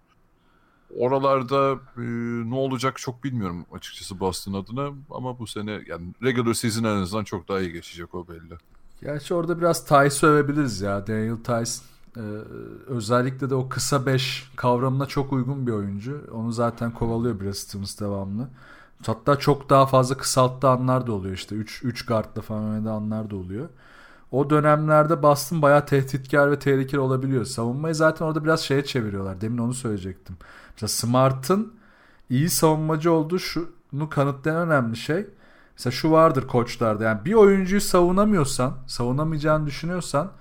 Oralarda e, ne olacak çok bilmiyorum açıkçası Boston adına ama bu sene yani regular season en azından çok daha iyi geçecek o belli. Gerçi orada biraz Tice övebiliriz ya. Daniel Tice ee, özellikle de o kısa 5 kavramına çok uygun bir oyuncu. Onu zaten kovalıyor biraz Stevens devamlı. Hatta çok daha fazla kısalttığı anlar da oluyor işte. 3 3 guardla falan oynadığı anlar da oluyor. O dönemlerde Boston bayağı tehditkar ve tehlikeli olabiliyor. Savunmayı zaten orada biraz şeye çeviriyorlar. Demin onu söyleyecektim. Mesela Smart'ın iyi savunmacı olduğu şunu kanıtlayan önemli şey. Mesela şu vardır koçlarda. Yani bir oyuncuyu savunamıyorsan, savunamayacağını düşünüyorsan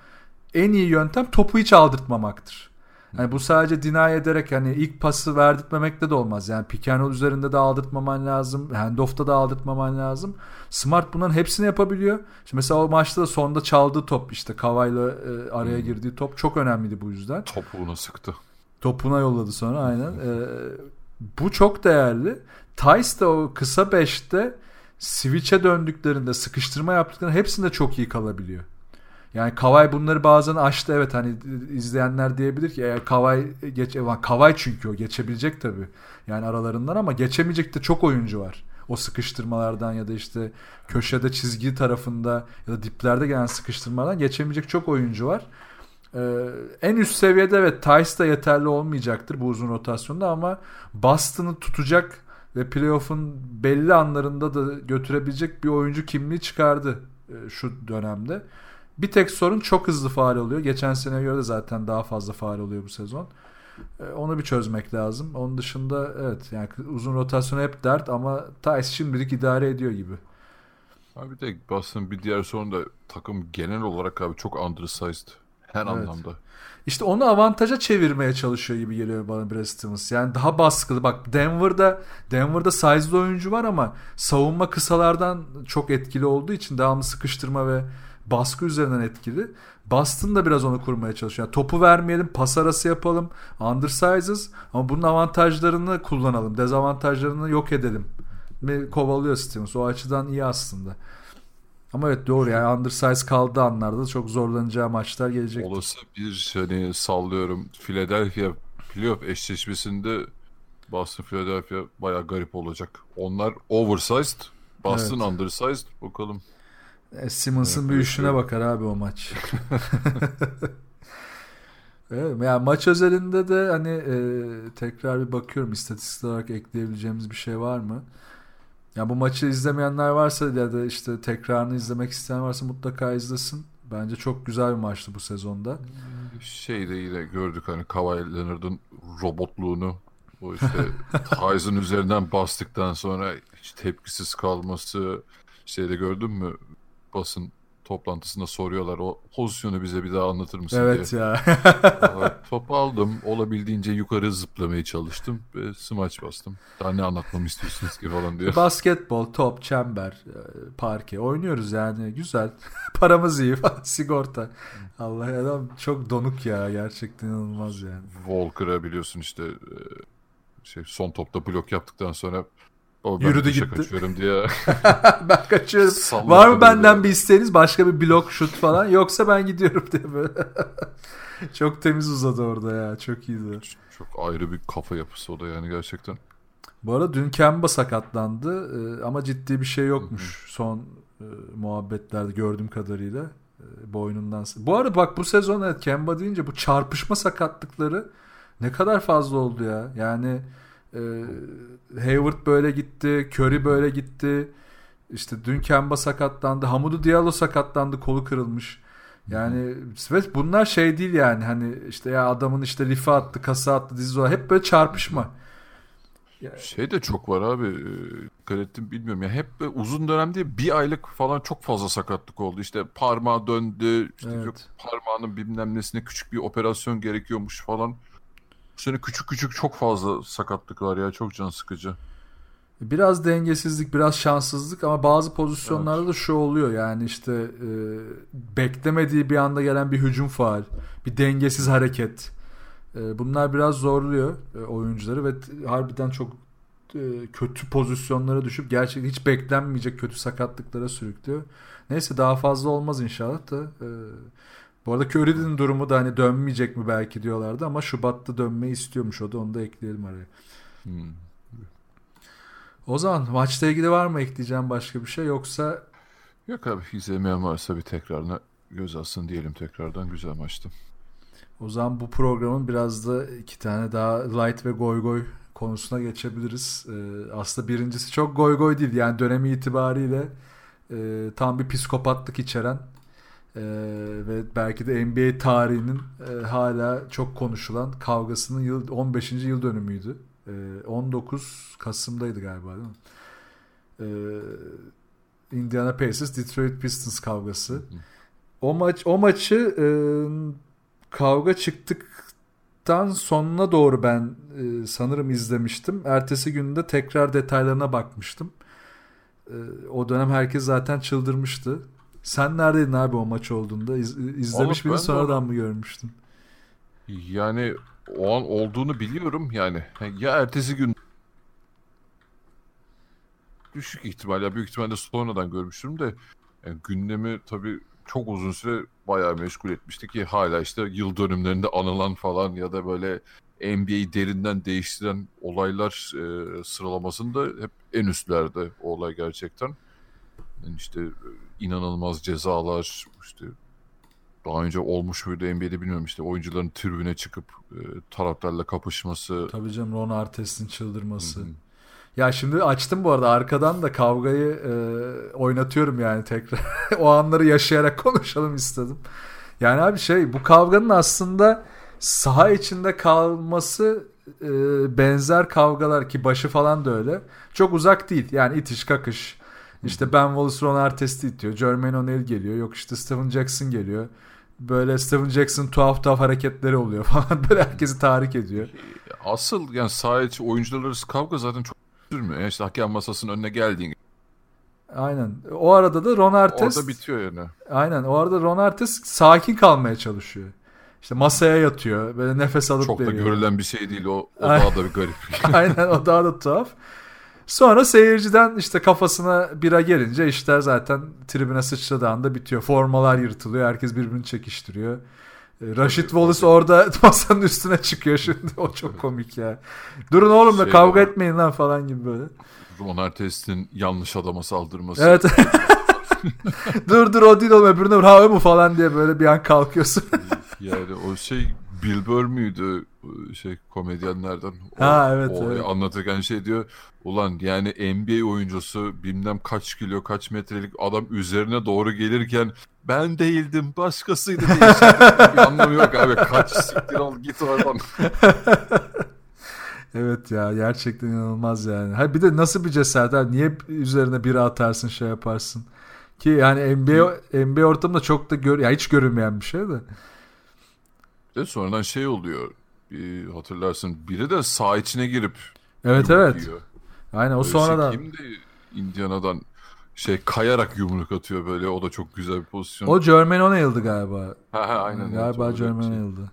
en iyi yöntem topu hiç aldırtmamaktır. Hani bu sadece deny ederek hani ilk pası verdirtmemekle de olmaz. Yani pick and roll üzerinde de aldırtmaman lazım. Handoff'ta da aldırtmaman lazım. Smart bunların hepsini yapabiliyor. Şimdi mesela o maçta da sonda çaldığı top işte Kavay'la e, araya girdiği top çok önemliydi bu yüzden. Topuğunu sıktı. Topuna yolladı sonra aynen. E, bu çok değerli. Tice de o kısa 5'te switch'e döndüklerinde sıkıştırma yaptıklarında hepsinde çok iyi kalabiliyor. Yani Kavay bunları bazen açtı evet hani izleyenler diyebilir ki eğer Kavay geç Kavay çünkü o geçebilecek tabii. Yani aralarından ama geçemeyecek de çok oyuncu var. O sıkıştırmalardan ya da işte köşede çizgi tarafında ya da diplerde gelen sıkıştırmalardan geçemeyecek çok oyuncu var. Ee, en üst seviyede evet Tice da yeterli olmayacaktır bu uzun rotasyonda ama Boston'ı tutacak ve playoff'un belli anlarında da götürebilecek bir oyuncu kimliği çıkardı e, şu dönemde. Bir tek sorun çok hızlı faal oluyor. Geçen sene göre de zaten daha fazla faal oluyor bu sezon. E, onu bir çözmek lazım. Onun dışında evet yani uzun rotasyon hep dert ama Tice şimdilik idare ediyor gibi. Abi de Boston bir diğer sorun da takım genel olarak abi çok undersized. Her evet. anlamda. İşte onu avantaja çevirmeye çalışıyor gibi geliyor bana Brad Stevens. Yani daha baskılı. Bak Denver'da Denver'da size'lı oyuncu var ama savunma kısalardan çok etkili olduğu için devamlı sıkıştırma ve baskı üzerinden etkili. Boston da biraz onu kurmaya çalışıyor. Yani topu vermeyelim, pas arası yapalım. Undersizes ama bunun avantajlarını kullanalım. Dezavantajlarını yok edelim. Kovalıyor Stevens. O açıdan iyi aslında. Ama evet doğru yani undersize kaldığı anlarda çok zorlanacağı maçlar gelecek. Olası bir hani sallıyorum Philadelphia playoff eşleşmesinde Boston Philadelphia baya garip olacak. Onlar oversized, Boston evet. undersized. Bakalım. E, Simmons'ın evet, büyüşüne bakar abi o maç. evet, yani maç özelinde de hani e, tekrar bir bakıyorum istatistik olarak ekleyebileceğimiz bir şey var mı? Ya bu maçı izlemeyenler varsa ya da işte tekrarını izlemek isteyen varsa mutlaka izlesin. Bence çok güzel bir maçtı bu sezonda. Şey de yine gördük hani Kawhi Leonard'ın robotluğunu. O işte Tyson üzerinden bastıktan sonra hiç tepkisiz kalması. Şeyde gördün mü? Basın toplantısında soruyorlar o pozisyonu bize bir daha anlatır mısın evet diye. ya. Topu aldım. Olabildiğince yukarı zıplamaya çalıştım ve smaç bastım. Daha ne anlatmamı istiyorsunuz ki falan diyor. Basketbol, top, çember, e, parke oynuyoruz yani. Güzel. Paramız iyi. Sigorta. Allah adam çok donuk ya. Gerçekten inanılmaz yani. Walker'a biliyorsun işte e, şey son topta blok yaptıktan sonra o ben Yürüdü gitti. kaçıyorum diye. ben kaçıyorum. Var mı benden böyle. bir isteğiniz? Başka bir blok şut falan. Yoksa ben gidiyorum diye böyle. çok temiz uzadı orada ya. Çok iyiydi. Çok, çok ayrı bir kafa yapısı o da yani gerçekten. Bu arada dün Kemba sakatlandı e, ama ciddi bir şey yokmuş Hı-hı. son e, muhabbetlerde gördüğüm kadarıyla e, boynundan. Bu arada bak bu sezon evet Kemba deyince bu çarpışma sakatlıkları ne kadar fazla oldu ya. Yani e, Hayward böyle gitti. Curry böyle gitti. İşte dün Kemba sakatlandı. Hamudu Diallo sakatlandı. Kolu kırılmış. Yani ve bunlar şey değil yani hani işte ya adamın işte life attı, kasa attı, dizi var. Hep böyle çarpışma. Şey de çok var abi. E, dikkat ettim bilmiyorum ya. Hep uzun dönem değil bir aylık falan çok fazla sakatlık oldu. İşte parmağı döndü. İşte evet. yok parmağının bilmem nesine küçük bir operasyon gerekiyormuş falan. Bu sene küçük küçük çok fazla sakatlık var ya. Çok can sıkıcı. Biraz dengesizlik, biraz şanssızlık ama bazı pozisyonlarda evet. da şu oluyor yani işte e, beklemediği bir anda gelen bir hücum faal, bir dengesiz hareket. E, bunlar biraz zorluyor e, oyuncuları ve harbiden çok e, kötü pozisyonlara düşüp gerçekten hiç beklenmeyecek kötü sakatlıklara sürüklüyor. Neyse daha fazla olmaz inşallah da. E, bu arada Curry'nin durumu da hani dönmeyecek mi belki diyorlardı ama Şubat'ta dönmeyi istiyormuş o da onu da ekleyelim araya. Hmm. O zaman maçla ilgili var mı ekleyeceğim başka bir şey yoksa? Yok abi izlemeyen varsa bir tekrarına göz alsın diyelim tekrardan güzel maçtı. O zaman bu programın biraz da iki tane daha light ve goy goy konusuna geçebiliriz. Ee, aslında birincisi çok goy goy değil yani dönemi itibariyle e, tam bir psikopatlık içeren ee, ve belki de NBA tarihinin e, hala çok konuşulan kavgasının yıl 15. yıl dönümüydü. Ee, 19 Kasım'daydı galiba değil mi? Ee, Indiana Pacers Detroit Pistons kavgası. O maç o maçı e, kavga çıktık maçtan sonuna doğru ben e, sanırım izlemiştim. Ertesi günde tekrar detaylarına bakmıştım. E, o dönem herkes zaten çıldırmıştı. Sen neredeydin abi o maç olduğunda? İz, izlemiş miydin ben de sonradan mı görmüştün? Yani o an olduğunu biliyorum yani. Ya ertesi gün düşük ihtimal ya büyük ihtimalle sonradan görmüştüm de yani gündemi tabii çok uzun süre bayağı meşgul etmişti ki hala işte yıl dönümlerinde anılan falan ya da böyle NBA'yi derinden değiştiren olaylar e, sıralamasında hep en üstlerde o olay gerçekten. İşte e, inanılmaz cezalar işte daha önce olmuş muydu NBA'de bilmiyorum işte oyuncuların tribüne çıkıp e, taraftarla kapışması. Tabii canım Ron Artest'in çıldırması. Hı hı. Ya şimdi açtım bu arada arkadan da kavgayı e, oynatıyorum yani tekrar. o anları yaşayarak konuşalım istedim. Yani abi şey bu kavganın aslında saha içinde kalması e, benzer kavgalar ki başı falan da öyle. Çok uzak değil. Yani itiş kakış. İşte Ben Wallace Ron Artest'i itiyor. Jermaine O'Neal geliyor. Yok işte Steven Jackson geliyor. Böyle Steven Jackson tuhaf tuhaf hareketleri oluyor falan. Böyle herkesi tahrik ediyor. Asıl yani içi oyuncular arası kavga zaten çok sürmüyor. Yani işte hakem masasının önüne geldiğin Aynen. O arada da Ron Artest orada bitiyor yani. Aynen. O arada Ron Artest sakin kalmaya çalışıyor. İşte masaya yatıyor. Böyle nefes alıp Çok da veriyor. görülen bir şey değil o. O daha da bir garip. Aynen o daha da tuhaf. Sonra seyirciden işte kafasına bira gelince işler zaten tribüne sıçradığı anda bitiyor. Formalar yırtılıyor. Herkes birbirini çekiştiriyor. E, Rashid Wallace orada masanın üstüne çıkıyor şimdi. O çok komik ya. Durun oğlum da Şey kavga var. etmeyin lan falan gibi böyle. Ron Artest'in yanlış adama saldırması. Evet. dur dur o değil oğlum öbürüne vur. Ha o mu falan diye böyle bir an kalkıyorsun. Yani o şey Bill Burr müydü şey komedyenlerden? O, Ha, evet, o evet. anlatırken şey diyor. Ulan yani NBA oyuncusu bilmem kaç kilo kaç metrelik adam üzerine doğru gelirken ben değildim başkasıydı diye şey bir anlamı yok abi. Kaç siktir ol git oradan. Evet ya gerçekten inanılmaz yani. Ha bir de nasıl bir cesaret abi? Niye üzerine biri atarsın şey yaparsın? Ki yani NBA NBA ortamında çok da gör ya hiç görünmeyen bir şey de. De sonradan şey oluyor. Bir hatırlarsın biri de sağ içine girip Evet evet. yiyor. Aynen o Öyle sonradan. Kimdi Indiana'dan şey kayarak yumruk atıyor böyle o da çok güzel bir pozisyon. O Jermaine O'Neal'dı galiba. ha, ha, aynen. evet, galiba bir Jermaine şey. O'Neal'dı.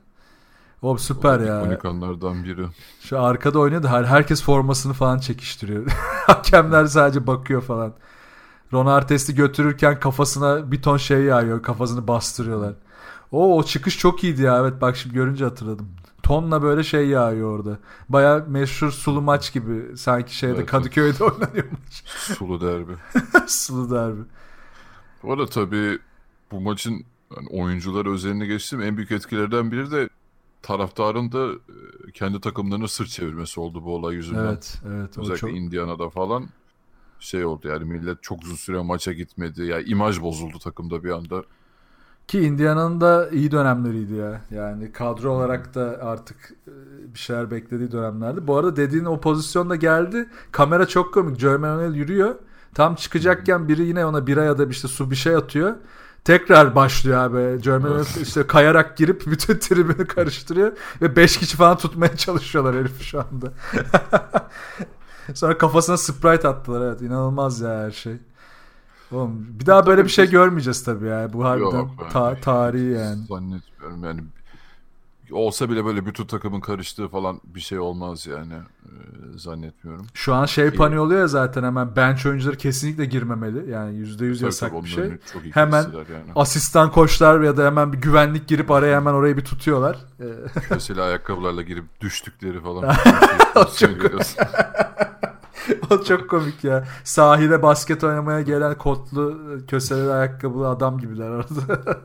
O O süper da ya. ikonik anlardan biri. Şu arkada oynuyordu. Her herkes formasını falan çekiştiriyor. Hakemler sadece bakıyor falan. Ron Artest'i götürürken kafasına bir ton şey yağıyor. Kafasını bastırıyorlar. O o çıkış çok iyiydi ya. Evet bak şimdi görünce hatırladım. Tonla böyle şey yağıyor orada. Baya meşhur sulu maç gibi. Sanki şeyde Evet. Kadıköy'de oynanıyor maç. Sulu derbi. sulu derbi. Bu arada tabii bu maçın yani oyuncular özelini geçtim en büyük etkilerden biri de taraftarın da e, kendi takımlarını sırt çevirmesi oldu bu olay yüzünden. Evet evet. Özellikle çok... Indiana'da falan şey oldu yani millet çok uzun süre maça gitmedi. Yani imaj bozuldu takımda bir anda. Ki Indiana'nın da iyi dönemleriydi ya. Yani kadro olarak da artık e, bir şeyler beklediği dönemlerdi. Bu arada dediğin o pozisyonda geldi. Kamera çok komik. Jermaine O'Neal yürüyor. Tam çıkacakken biri yine ona bira ya da işte su bir şey atıyor. Tekrar başlıyor abi. Jermaine O'Neal işte kayarak girip bütün tribünü karıştırıyor. Ve 5 kişi falan tutmaya çalışıyorlar herif şu anda. Sonra kafasına Sprite attılar. Evet inanılmaz ya her şey. Oğlum, bir daha böyle bir şey görmeyeceğiz tabii ya. Bu harbiden Yok, ta- tarihi yani. Zannetmiyorum yani. Olsa bile böyle bütün takımın karıştığı falan bir şey olmaz yani. Ee, zannetmiyorum. Şu an şey paniği oluyor ya zaten hemen bench oyuncuları kesinlikle girmemeli. Yani %100 yasak Tabii bir şey. Hemen- yani. Asistan koçlar ya da hemen bir güvenlik girip araya hemen orayı bir tutuyorlar. Ee, Köseli ayakkabılarla girip düştükleri falan. Çok-. o çok komik ya. Sahile basket oynamaya gelen kotlu köseli ayakkabılı adam gibiler orada.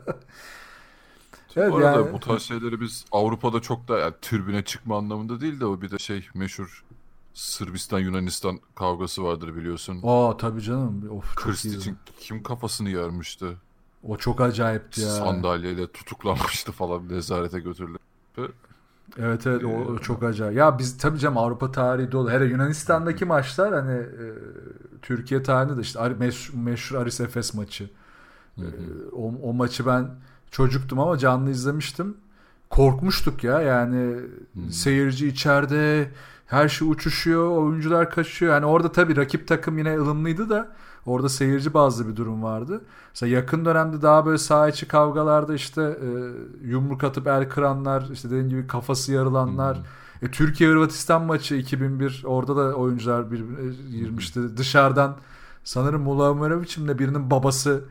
Evet, bu arada yani- bu tarz şeyleri biz Avrupa'da çok da yani türbüne çıkma anlamında değil de o bir de şey meşhur Sırbistan Yunanistan kavgası vardır biliyorsun. Oo tabii canım. Of için kim kafasını yarmıştı? O çok acayipti ya. Sandalyeyle tutuklanmıştı falan nezarete götürüldü. Evet evet o, o çok acayip. Ya biz tabii canım Avrupa tarihi dolu. Hele Yunanistan'daki maçlar hani e, Türkiye tarihinde de işte meşhur, meşhur Aris Efes maçı. E, o, o maçı ben çocuktum ama canlı izlemiştim. korkmuştuk ya yani Hmm. seyirci içeride her şey uçuşuyor oyuncular kaçıyor yani orada tabii rakip takım yine ılımlıydı da orada seyirci bazlı bir durum vardı. Mesela yakın dönemde daha böyle saha içi kavgalarda işte e, yumruk atıp el kıranlar işte dediğim gibi kafası yarılanlar e, Türkiye Hırvatistan maçı 2001 orada da oyuncular birbirine girmişti dışarıdan sanırım Mula Umerovic'in de birinin babası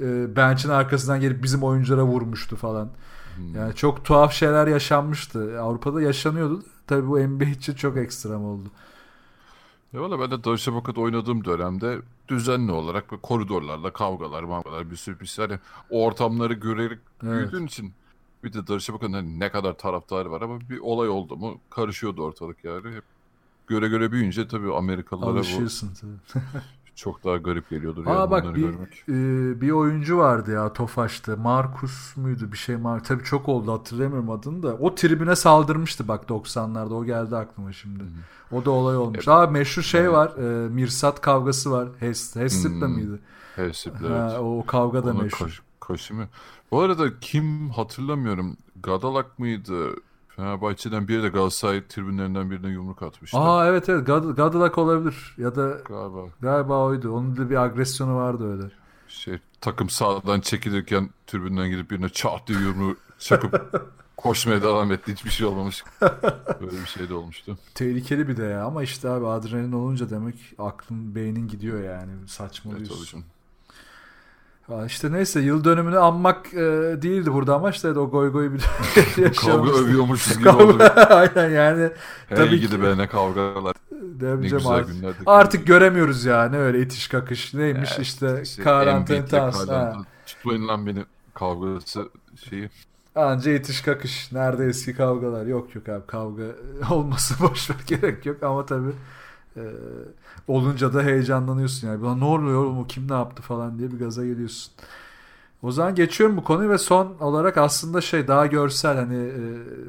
e, bench'in arkasından gelip bizim oyunculara vurmuştu falan. Hmm. Yani çok tuhaf şeyler yaşanmıştı. Avrupa'da yaşanıyordu. Tabii bu NBA için çok ekstrem oldu. Ya valla ben de Darüşşafaka'da oynadığım dönemde düzenli olarak böyle koridorlarla kavgalar, mavgalar bir sürü bir şey. Hani o ortamları görerek Evet. büyüdüğün için bir de Darüşşafaka'nın hani ne kadar taraftarı var ama bir olay oldu mu karışıyordu ortalık yani. Hep göre göre büyüyünce tabii Amerikalılara bu Alışıyorsun tabii. çok daha garip geliyordur. Aa yani bak bir görmek. e, bir oyuncu vardı ya Tofaş'ta. Markus muydu bir şey Mar Tabii çok oldu hatırlamıyorum adını da. O tribüne saldırmıştı bak 90'larda. O geldi aklıma şimdi. O da olay olmuş. Aa meşhur şey var. e, Mirsat kavgası var. Hes Hmm. miydi? Hepsi Ha, o kavga da Ona meşhur. kaş- kaşımı. Bu arada kim hatırlamıyorum. Gadalak mıydı? Fenerbahçe'den biri de Galatasaray tribünlerinden birine yumruk atmıştı. Aa evet evet Gad Gadılak olabilir ya da Galiba galiba oydu. Onun da bir agresyonu vardı öyle. şey takım sağdan çekilirken tribünden gidip birine çat diye yumruğu çakıp koşmaya devam etti. Hiçbir şey olmamış. Böyle bir şey de olmuştu. Tehlikeli bir de ya ama işte abi adrenalin olunca demek aklın beynin gidiyor yani Evet, saçmalıyorsun. tabii Ha, işte neyse yıl dönümünü anmak e, değildi burada ama işte o goy goy bir Kavga övüyormuşuz gibi Kavga- oldu. Aynen yani Hey Tabii gidi ki. be ne kavgalar. Ne güzel artık. günlerdi. Artık göremiyoruz yani öyle itiş kakış neymiş Ya işte işte karantin tas. Tutmayın lan beni kavgası şeyi. Anca itiş kakış. Nerede eski kavgalar? Yok yok abi kavga olması boş ver gerek yok ama tabii e, olunca da heyecanlanıyorsun yani. Buna ne oluyor oğlum o kim ne yaptı falan diye bir gaza geliyorsun. O zaman geçiyorum bu konuyu ve son olarak aslında şey daha görsel hani e,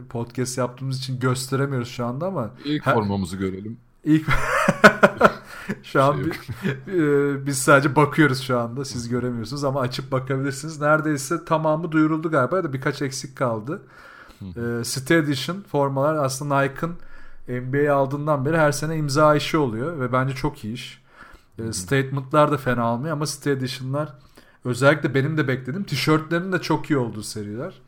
podcast yaptığımız için gösteremiyoruz şu anda ama İlk Ha- formamızı görelim. ilk şu an Şey bir- e, biz sadece bakıyoruz şu anda siz göremiyorsunuz ama açıp bakabilirsiniz. Neredeyse tamamı duyuruldu galiba ya da birkaç eksik kaldı. E, City Edition formalar aslında Nike'ın NBA aldığından beri her sene imza işi oluyor ve bence çok iyi iş. E, statement'lar da fena almıyor ama City Edition'lar özellikle benim de beklediğim tişörtlerin de çok iyi olduğu seriler.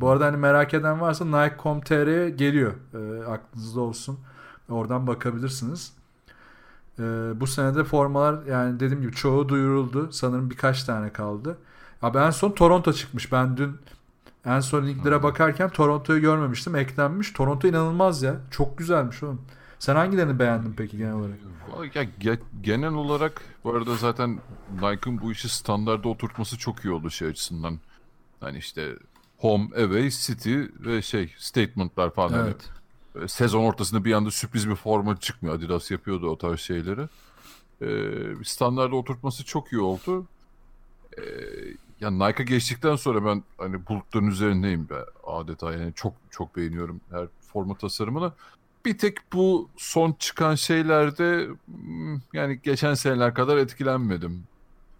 Bu arada hani merak eden varsa Nike.com.tr'ye geliyor. E, aklınızda olsun. Oradan bakabilirsiniz. E, bu senede formalar yani dediğim gibi çoğu duyuruldu. Sanırım birkaç tane kaldı. Abi en son Toronto çıkmış. Ben dün en son linklere bakarken Toronto'yu görmemiştim. Eklenmiş. Toronto inanılmaz ya. Çok güzelmiş oğlum. Sen hangilerini beğendin peki genel olarak? Ya, ge- genel olarak bu arada zaten Nike'ın bu işi standarda oturtması çok iyi oldu şey açısından. Hani işte home, away, city ve şey statement'lar falan. Hani Evet. e, sezon ortasında bir anda sürpriz bir forma çıkmıyor. Adidas yapıyordu o tarz şeyleri. Ee, standarda oturtması çok iyi oldu. Ee, ya Nike'a geçtikten sonra ben hani bulutların üzerindeyim be adeta yani çok çok beğeniyorum her forma tasarımını. Bir tek bu son çıkan şeylerde hmm, yani geçen seneler kadar etkilenmedim.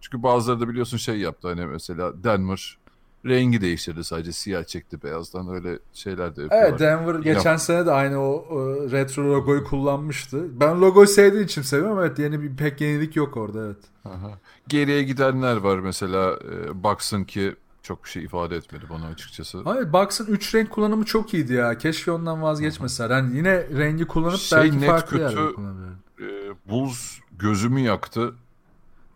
Çünkü bazıları da biliyorsun şey yaptı hani mesela Denver rengi değiştirdi sadece siyah çekti beyazdan öyle şeyler de yapıyorlar. Evet Denver geçen sene de aynı o, o retro logoyu kullanmıştı. Ben logoyu sevdiğim için seviyorum. Evet yeni bir pek yenilik yok orada evet. Aha. Geriye gidenler var mesela e, Bucks'ın ki çok bir şey ifade etmedi bana açıkçası. Hayır Bucks'ın 3 renk kullanımı çok iyiydi ya. Keşke ondan vazgeçmeseler. Yani yine rengi kullanıp Şey belki net farklı kötü. yerde kullanabilir. E, Bulls gözümü yaktı.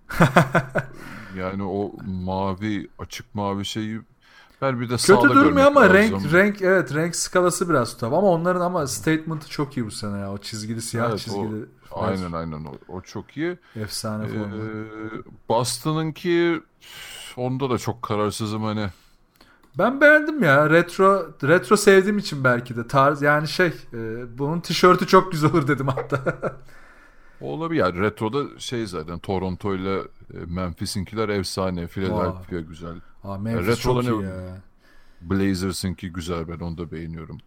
yani o mavi açık mavi şeyi ben bir de Kötü durmuyor ama lazım. renk renk evet renk skalası biraz tuhaf ama onların ama statement'ı çok iyi bu sene ya. O çizgili siyah Evet, o- çizgili. Aynen aynen o, o çok iyi. Efsane Ee, forma. Boston'ınki onda da çok kararsızım hani. Ben beğendim ya. Retro retro sevdiğim için belki de tarz yani şey e, bunun tişörtü çok güzel olur dedim hatta. Olabilir. Yani retroda şey zaten Toronto ile e, Memphis'inkiler efsane. Philadelphia güzel. Aa, Memphis Retro çok iyi olan- ya. Blazers'ınki güzel ben onu da beğeniyorum.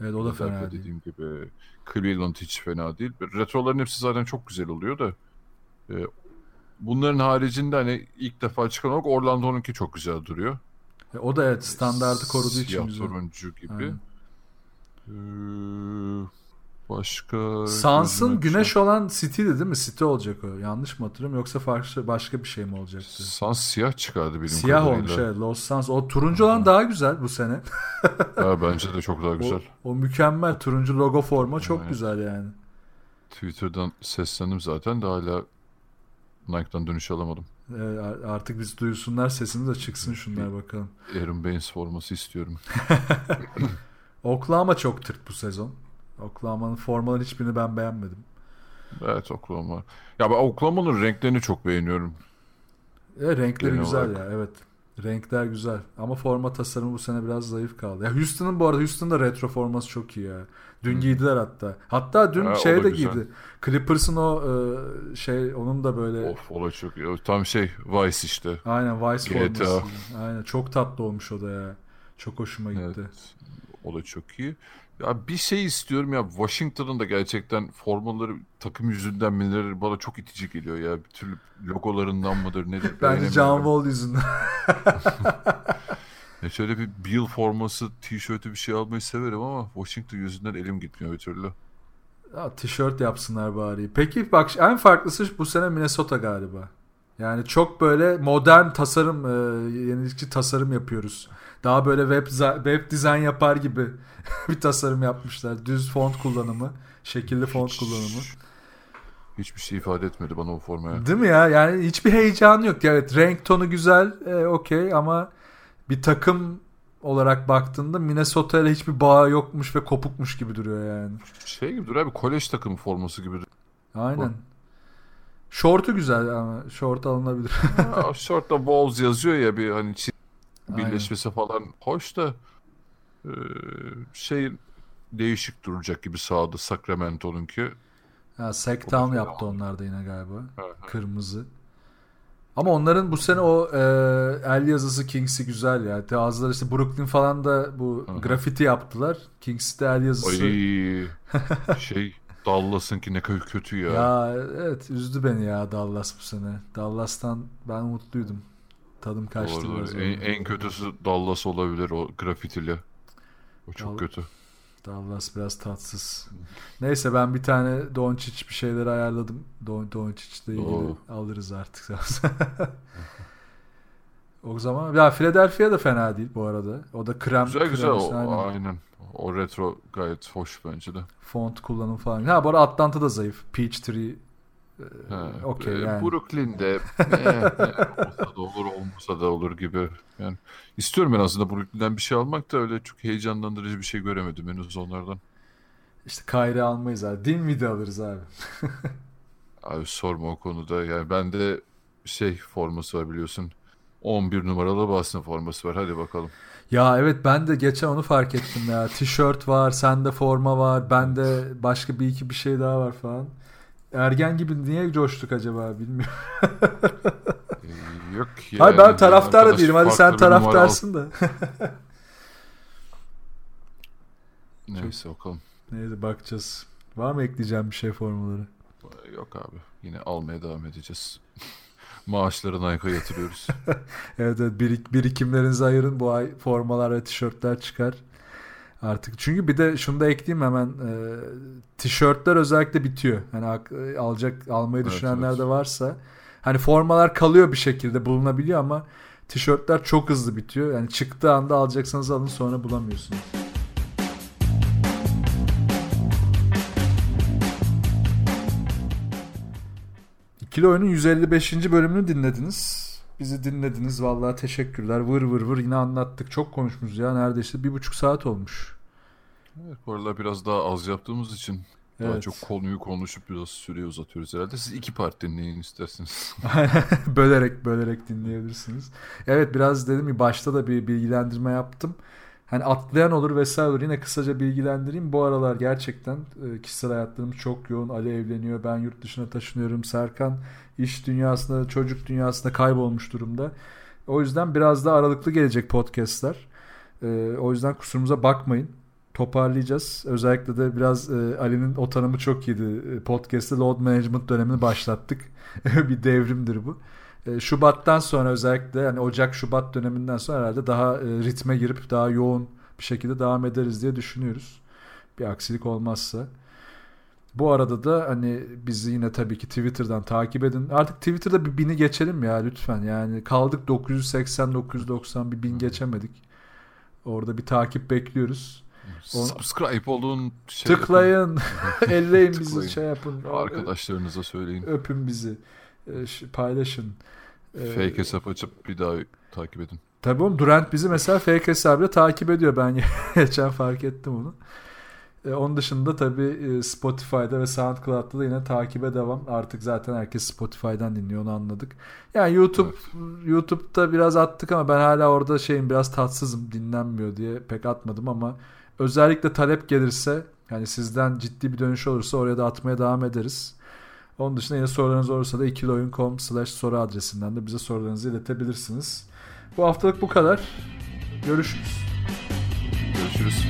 Evet o da Philadelphia fena değil. dediğim gibi. Cleveland hiç fena değil. Retroların hepsi zaten çok güzel oluyor da. e, bunların haricinde hani ilk defa çıkan olarak Orlando'nunki çok güzel duruyor. E, o da evet standartı koruduğu için Siyah güzel. turuncu gibi. Aynen. Ee, başka Sans'ın güneş çarp- olan City'di değil mi? City olacak o. Yanlış mı hatırlıyorum yoksa farklı başka bir şey mi olacaktı? Sans siyah çıkardı benim Siyah kadarıyla. olmuş evet. Los Sans. O turuncu olan daha güzel bu sene. Ha, bence de çok daha O, güzel. o mükemmel. Turuncu logo forma çok Evet. güzel yani. Twitter'dan seslendim zaten de hala Nike'dan dönüş alamadım. Evet, ar- artık biz duysunlar sesimiz de çıksın şunlar bakalım. Aaron Baines forması istiyorum. Oklahoma çok tırt bu sezon. Oklahoma'nın formaların hiçbirini ben beğenmedim. Evet Oklahoma. Ya ben Oklahoma'nın renklerini çok beğeniyorum. E, renkleri Genel güzel olarak. ya evet. Renkler güzel. Ama forma tasarımı bu sene biraz zayıf kaldı. Ya Houston'ın bu arada Houston'da retro forması çok iyi ya. Dün giydiler hatta. Hatta dün Ha, o şey da de güzel. giydi. Clippers'ın o e, şey onun da böyle Of o da çok iyi. Tam şey Vice işte. aynen Vice GTA. forması. Aynen çok tatlı olmuş o da ya. Çok hoşuma gitti. Evet. O da çok iyi. Ya bir şey istiyorum ya Washington'ın da gerçekten formaları takım yüzünden mileri bana çok itici geliyor ya. Bir türlü logolarından mıdır nedir Bence John. Wall yüzünden. Ya şöyle bir Bill forması, tişörtü bir şey almayı severim ama Washington yüzünden elim gitmiyor bir türlü. Ya, tişört yapsınlar bari. Peki bak en farklısı bu sene Minnesota galiba. Yani çok böyle modern tasarım, e, yenilikçi tasarım yapıyoruz. Daha böyle web web dizayn yapar gibi bir tasarım yapmışlar. Düz font kullanımı, şekilli font kullanımı. Hiçbir şey ifade etmedi bana o formaya. Değil mi ya? Yani hiçbir heyecan yok. Evet renk tonu güzel, e, okey ama bir takım olarak baktığında Minnesota ile hiçbir bağ yokmuş ve kopukmuş gibi duruyor yani. Şey gibi duruyor abi kolej takımı forması gibi. Aynen. Şortu güzel ama şort alınabilir. Ha, Short'ta Wolves yazıyor ya bir hani çift Aynen. birleşmesi falan hoş da e, şey değişik duracak gibi sağda Sacramento'nunki. Ha, Sacktown yaptı onlar da yine galiba. Kırmızı. Ama onların bu sene o e, el yazısı Kings'i güzel ya. Bazıları işte Brooklyn falan da bu Hı grafiti yaptılar. Kings'te el yazısı. Ay şey Dallas'ınki ne kadar kötü ya. Ya evet üzdü beni ya Dallas bu sene. Dallas'tan ben mutluydum. Tadım kaçtı Doğru, biraz. doğru. En, en kötüsü Dallas olabilir o grafitili. O çok Dal- kötü. Dallas biraz tatsız. Neyse ben bir tane Doncic bir şeyler ayarladım. Don Doncic'le ilgili Oo. alırız artık. o zaman ya Philadelphia da fena değil bu arada. O da krem Güzel güzel o, aynen. aynen. O retro gayet hoş bence de. Font kullanım falan. Ha bu arada Atlanta da zayıf. Peachtree Ha, okey e, yani. Brooklyn'de eh, olsa da olur olmasa da olur gibi. Yani istiyorum en azından Brooklyn'den bir şey almak da öyle çok heyecanlandırıcı bir şey göremedim henüz onlardan. İşte Kyrie almayız abi. Dinwiddie alırız abi. Abi sorma o konuda. Yani bende şey forması var biliyorsun. 11 numaralı Boston forması var. Hadi bakalım. Ya evet ben de geçen onu fark ettim ya. Tişört var, sende forma var, bende başka bir iki bir şey daha var falan. Ergen gibi niye coştuk acaba bilmiyorum. Ee, yok yani. Hayır ben taraftar da değilim. Hadi sen taraftarsın da. Neyse bakalım. Neyse bakacağız. Var mı ekleyeceğim bir şey formaları? Yok abi. Yine almaya devam edeceğiz. Maaşları Nike'a yatırıyoruz. Evet, evet birik, birikimlerinizi ayırın. Bu ay formalar ve tişörtler çıkar. Artık çünkü bir de şunu da ekleyeyim hemen e, tişörtler özellikle bitiyor. Hani ak- e, alacak almayı Evet, düşünenler evet. de varsa hani formalar kalıyor bir şekilde bulunabiliyor ama tişörtler çok hızlı bitiyor. Yani çıktığı anda alacaksanız alın sonra bulamıyorsunuz. İkili Oyun'un 155. bölümünü dinlediniz. Bizi dinlediniz. Vallahi teşekkürler. Vır vır vır yine anlattık. Çok konuşmuşuz ya. Neredeyse bir buçuk saat olmuş. evet, bu aralar biraz daha az yaptığımız için daha Evet. çok konuyu konuşup biraz süreyi uzatıyoruz herhalde. Siz iki part dinleyin isterseniz. bölerek bölerek dinleyebilirsiniz. Evet biraz dedim ki başta da bir bilgilendirme yaptım. Hani atlayan olur vesaire. Yine kısaca bilgilendireyim. Bu aralar gerçekten e, kişisel hayatlarım çok yoğun. Ali evleniyor. Ben yurt dışına taşınıyorum. Serkan iş dünyasında, çocuk dünyasında kaybolmuş durumda. O yüzden biraz daha aralıklı gelecek podcastler. E, o yüzden kusurumuza bakmayın. Toparlayacağız. Özellikle de biraz e, Ali'nin o tanımı çok iyiydi. Podcast'te load management dönemini başlattık. bir devrimdir bu. E, Şubat'tan sonra özellikle yani Ocak Şubat döneminden sonra herhalde daha e, ritme girip daha yoğun bir şekilde devam ederiz diye düşünüyoruz. Bir aksilik olmazsa. Bu arada da hani bizi yine tabii ki Twitter'dan takip edin. Artık Twitter'da bir bini geçelim ya lütfen. Yani kaldık 980 990 bir bin geçemedik. Orada bir takip bekliyoruz. On... Subscribe olun. Şey tıklayın. Elleyin bizi şey yapın. Arkadaşlarınıza söyleyin. Öpün bizi. Paylaşın. Fake hesap açıp bir daha takip edin. Tabii oğlum Durant bizi mesela fake hesabıyla takip ediyor. Ben geçen fark ettim onu. E, onun dışında tabii Spotify'da ve SoundCloud'da da yine takibe devam. Artık zaten herkes Spotify'dan dinliyor onu anladık. Yani YouTube evet. YouTube'da biraz attık ama ben hala orada şeyim biraz tatsızım dinlenmiyor diye pek atmadım ama özellikle talep gelirse yani sizden ciddi bir dönüş olursa oraya da atmaya devam ederiz. Onun dışında yine sorularınız olursa da ikilioyun.com slash soru adresinden de bize sorularınızı iletebilirsiniz. Bu haftalık bu kadar. Görüşürüz. Görüşürüz.